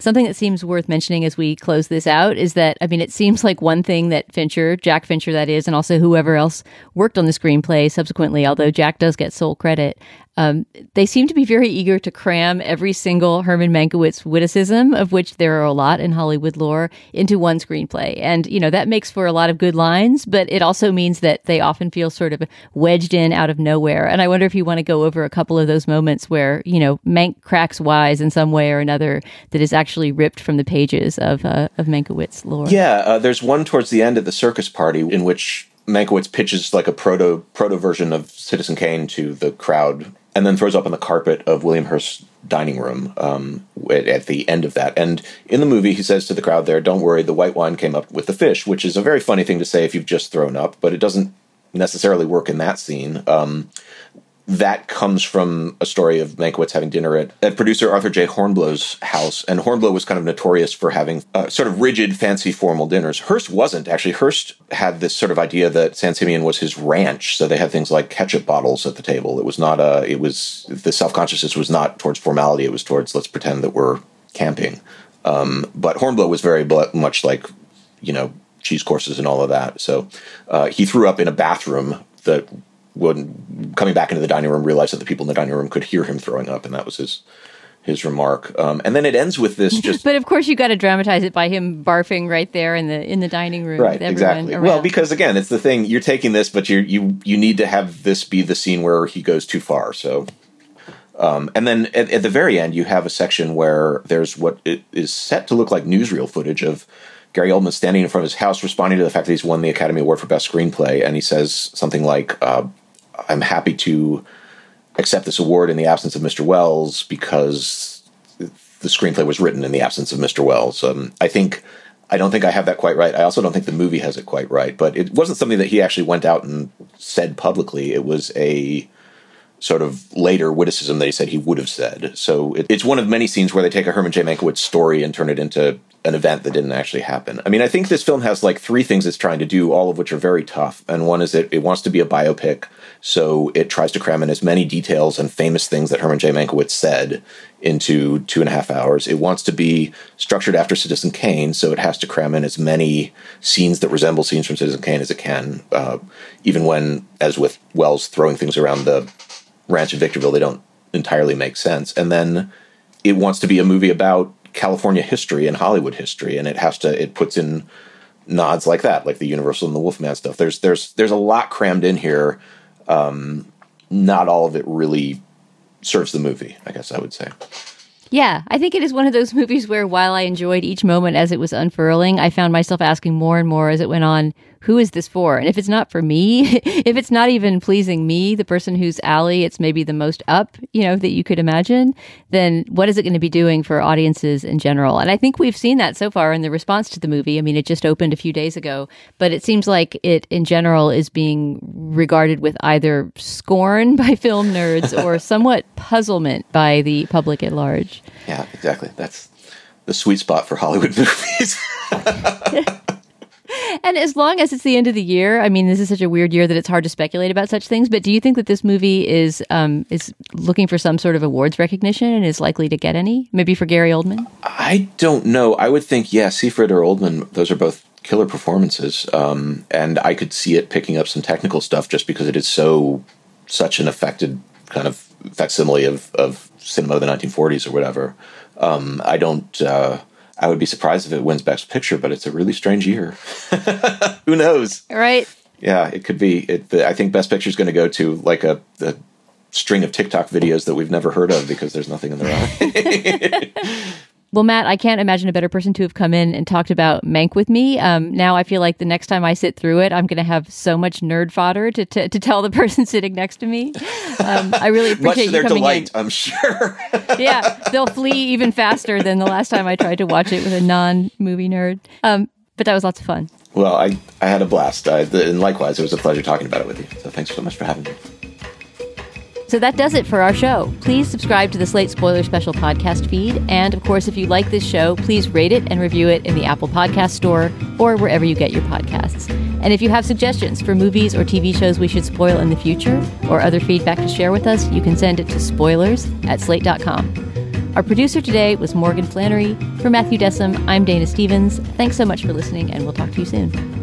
Something that seems worth mentioning as we close this out is that, I mean, it seems like one thing that Fincher, Jack Fincher, that is, and also whoever else worked on the screenplay subsequently, although Jack does get sole credit, um, they seem to be very eager to cram every single Herman Mankiewicz witticism, of which there are a lot in Hollywood lore, into one screenplay. And, you know, that makes for a lot of good lines, but it also means that they often feel sort of wedged in out of nowhere. And I wonder if you want to go over a couple of those moments where, you know, Mank cracks wise in some way or another that is actually ripped from the pages of, uh, of Mankiewicz lore. Yeah, uh, there's one towards the end at the circus party in which Mankiewicz pitches like a proto proto version of Citizen Kane to the crowd, and then throws up on the carpet of William Hearst's dining room um, at, at the end of that. And in the movie, he says to the crowd there, "Don't worry, the white wine came up with the fish," which is a very funny thing to say if you've just thrown up, but it doesn't necessarily work in that scene. Um, that comes from a story of Mankiewicz having dinner at, at producer Arthur J. Hornblow's house. And Hornblow was kind of notorious for having uh, sort of rigid, fancy, formal dinners. Hearst wasn't. Actually, Hearst had this sort of idea that San Simeon was his ranch. So they had things like ketchup bottles at the table. It was not a, it was, the self consciousness was not towards formality. It was towards let's pretend that we're camping. Um, but Hornblow was very much like, you know, cheese courses and all of that. So uh, he threw up in a bathroom that when coming back into the dining room realized that the people in the dining room could hear him throwing up and that was his his remark um, and then it ends with this *laughs* just but of course, you got to dramatize it by him barfing right there in the in the dining room right exactly around. well because again it's the thing you're taking this but you you you need to have this be the scene where he goes too far so um, and then at, at the very end you have a section where there's what it is set to look like newsreel footage of Gary Oldman standing in front of his house responding to the fact that he's won the Academy Award for Best Screenplay and he says something like uh, I'm happy to accept this award in the absence of Mr. Welles because the screenplay was written in the absence of Mr. Welles. Um, I think I don't think I have that quite right. I also don't think the movie has it quite right. But it wasn't something that he actually went out and said publicly. It was a sort of later witticism that he said he would have said. So it, it's one of many scenes where they take a Herman J. Mankiewicz story and turn it into an event that didn't actually happen. I mean, I think this film has like three things it's trying to do, all of which are very tough. And one is that it wants to be a biopic, so it tries to cram in as many details and famous things that Herman J. Mankiewicz said into two and a half hours. It wants to be structured after Citizen Kane, so it has to cram in as many scenes that resemble scenes from Citizen Kane as it can, uh, even when, as with Welles throwing things around the ranch in Victorville, they don't entirely make sense. And then it wants to be a movie about California history and Hollywood history, and it has to it puts in nods like that, like the Universal and the Wolfman stuff. There's there's there's a lot crammed in here. Um, not all of it really serves the movie, I guess I would say. Yeah, I think it is one of those movies where while I enjoyed each moment as it was unfurling, I found myself asking more and more as it went on, who is this for? And if it's not for me, *laughs* if it's not even pleasing me, the person whose alley it's maybe the most up, you know, that you could imagine, then what is it going to be doing for audiences in general? And I think we've seen that so far in the response to the movie. I mean, it just opened a few days ago, but it seems like it in general is being regarded with either scorn *laughs* by film nerds or *laughs* somewhat puzzlement by the public at large. Yeah, exactly. That's the sweet spot for Hollywood movies. And as long as it's the end of the year, I mean, this is such a weird year that it's hard to speculate about such things. But do you think that this movie is um, is looking for some sort of awards recognition and is likely to get any? Maybe for Gary Oldman. I don't know. I would think, yeah, Seyfried or Oldman. Those are both killer performances, um, and I could see it picking up some technical stuff just because it is so such an affected kind of facsimile of of cinema of the 1940s or whatever. Um, I don't. Uh, I would be surprised if it wins Best Picture, but it's a really strange year. *laughs* Who knows? Right. Yeah, it could be. It, I think Best Picture is going to go to like a, a, string of TikTok videos that we've never heard of because there's nothing in the eye. *laughs* *laughs* Well, Matt, I can't imagine a better person to have come in and talked about Mank with me. Um, now I feel like the next time I sit through it, I'm going to have so much nerd fodder to, to, to, tell the *laughs* person sitting next to me. Um, I really appreciate you their coming delight, in. I'm sure. *laughs* yeah, they'll flee even faster than the last time I tried to watch it with a non-movie nerd. Um, but that was lots of fun. well, I, I had a blast. I, and likewise, it was a pleasure talking about it with you. So thanks so much for having me. So that does it for our show. Please subscribe to the Slate Spoiler Special podcast feed. And of course, if you like this show, please rate it and review it in the Apple Podcast Store or wherever you get your podcasts. And if you have suggestions for movies or TV shows we should spoil in the future or other feedback to share with us, you can send it to spoilers at slate.com. Our producer today was Morgan Flannery. For Matthew Dessem, I'm Dana Stevens. Thanks so much for listening, and we'll talk to you soon.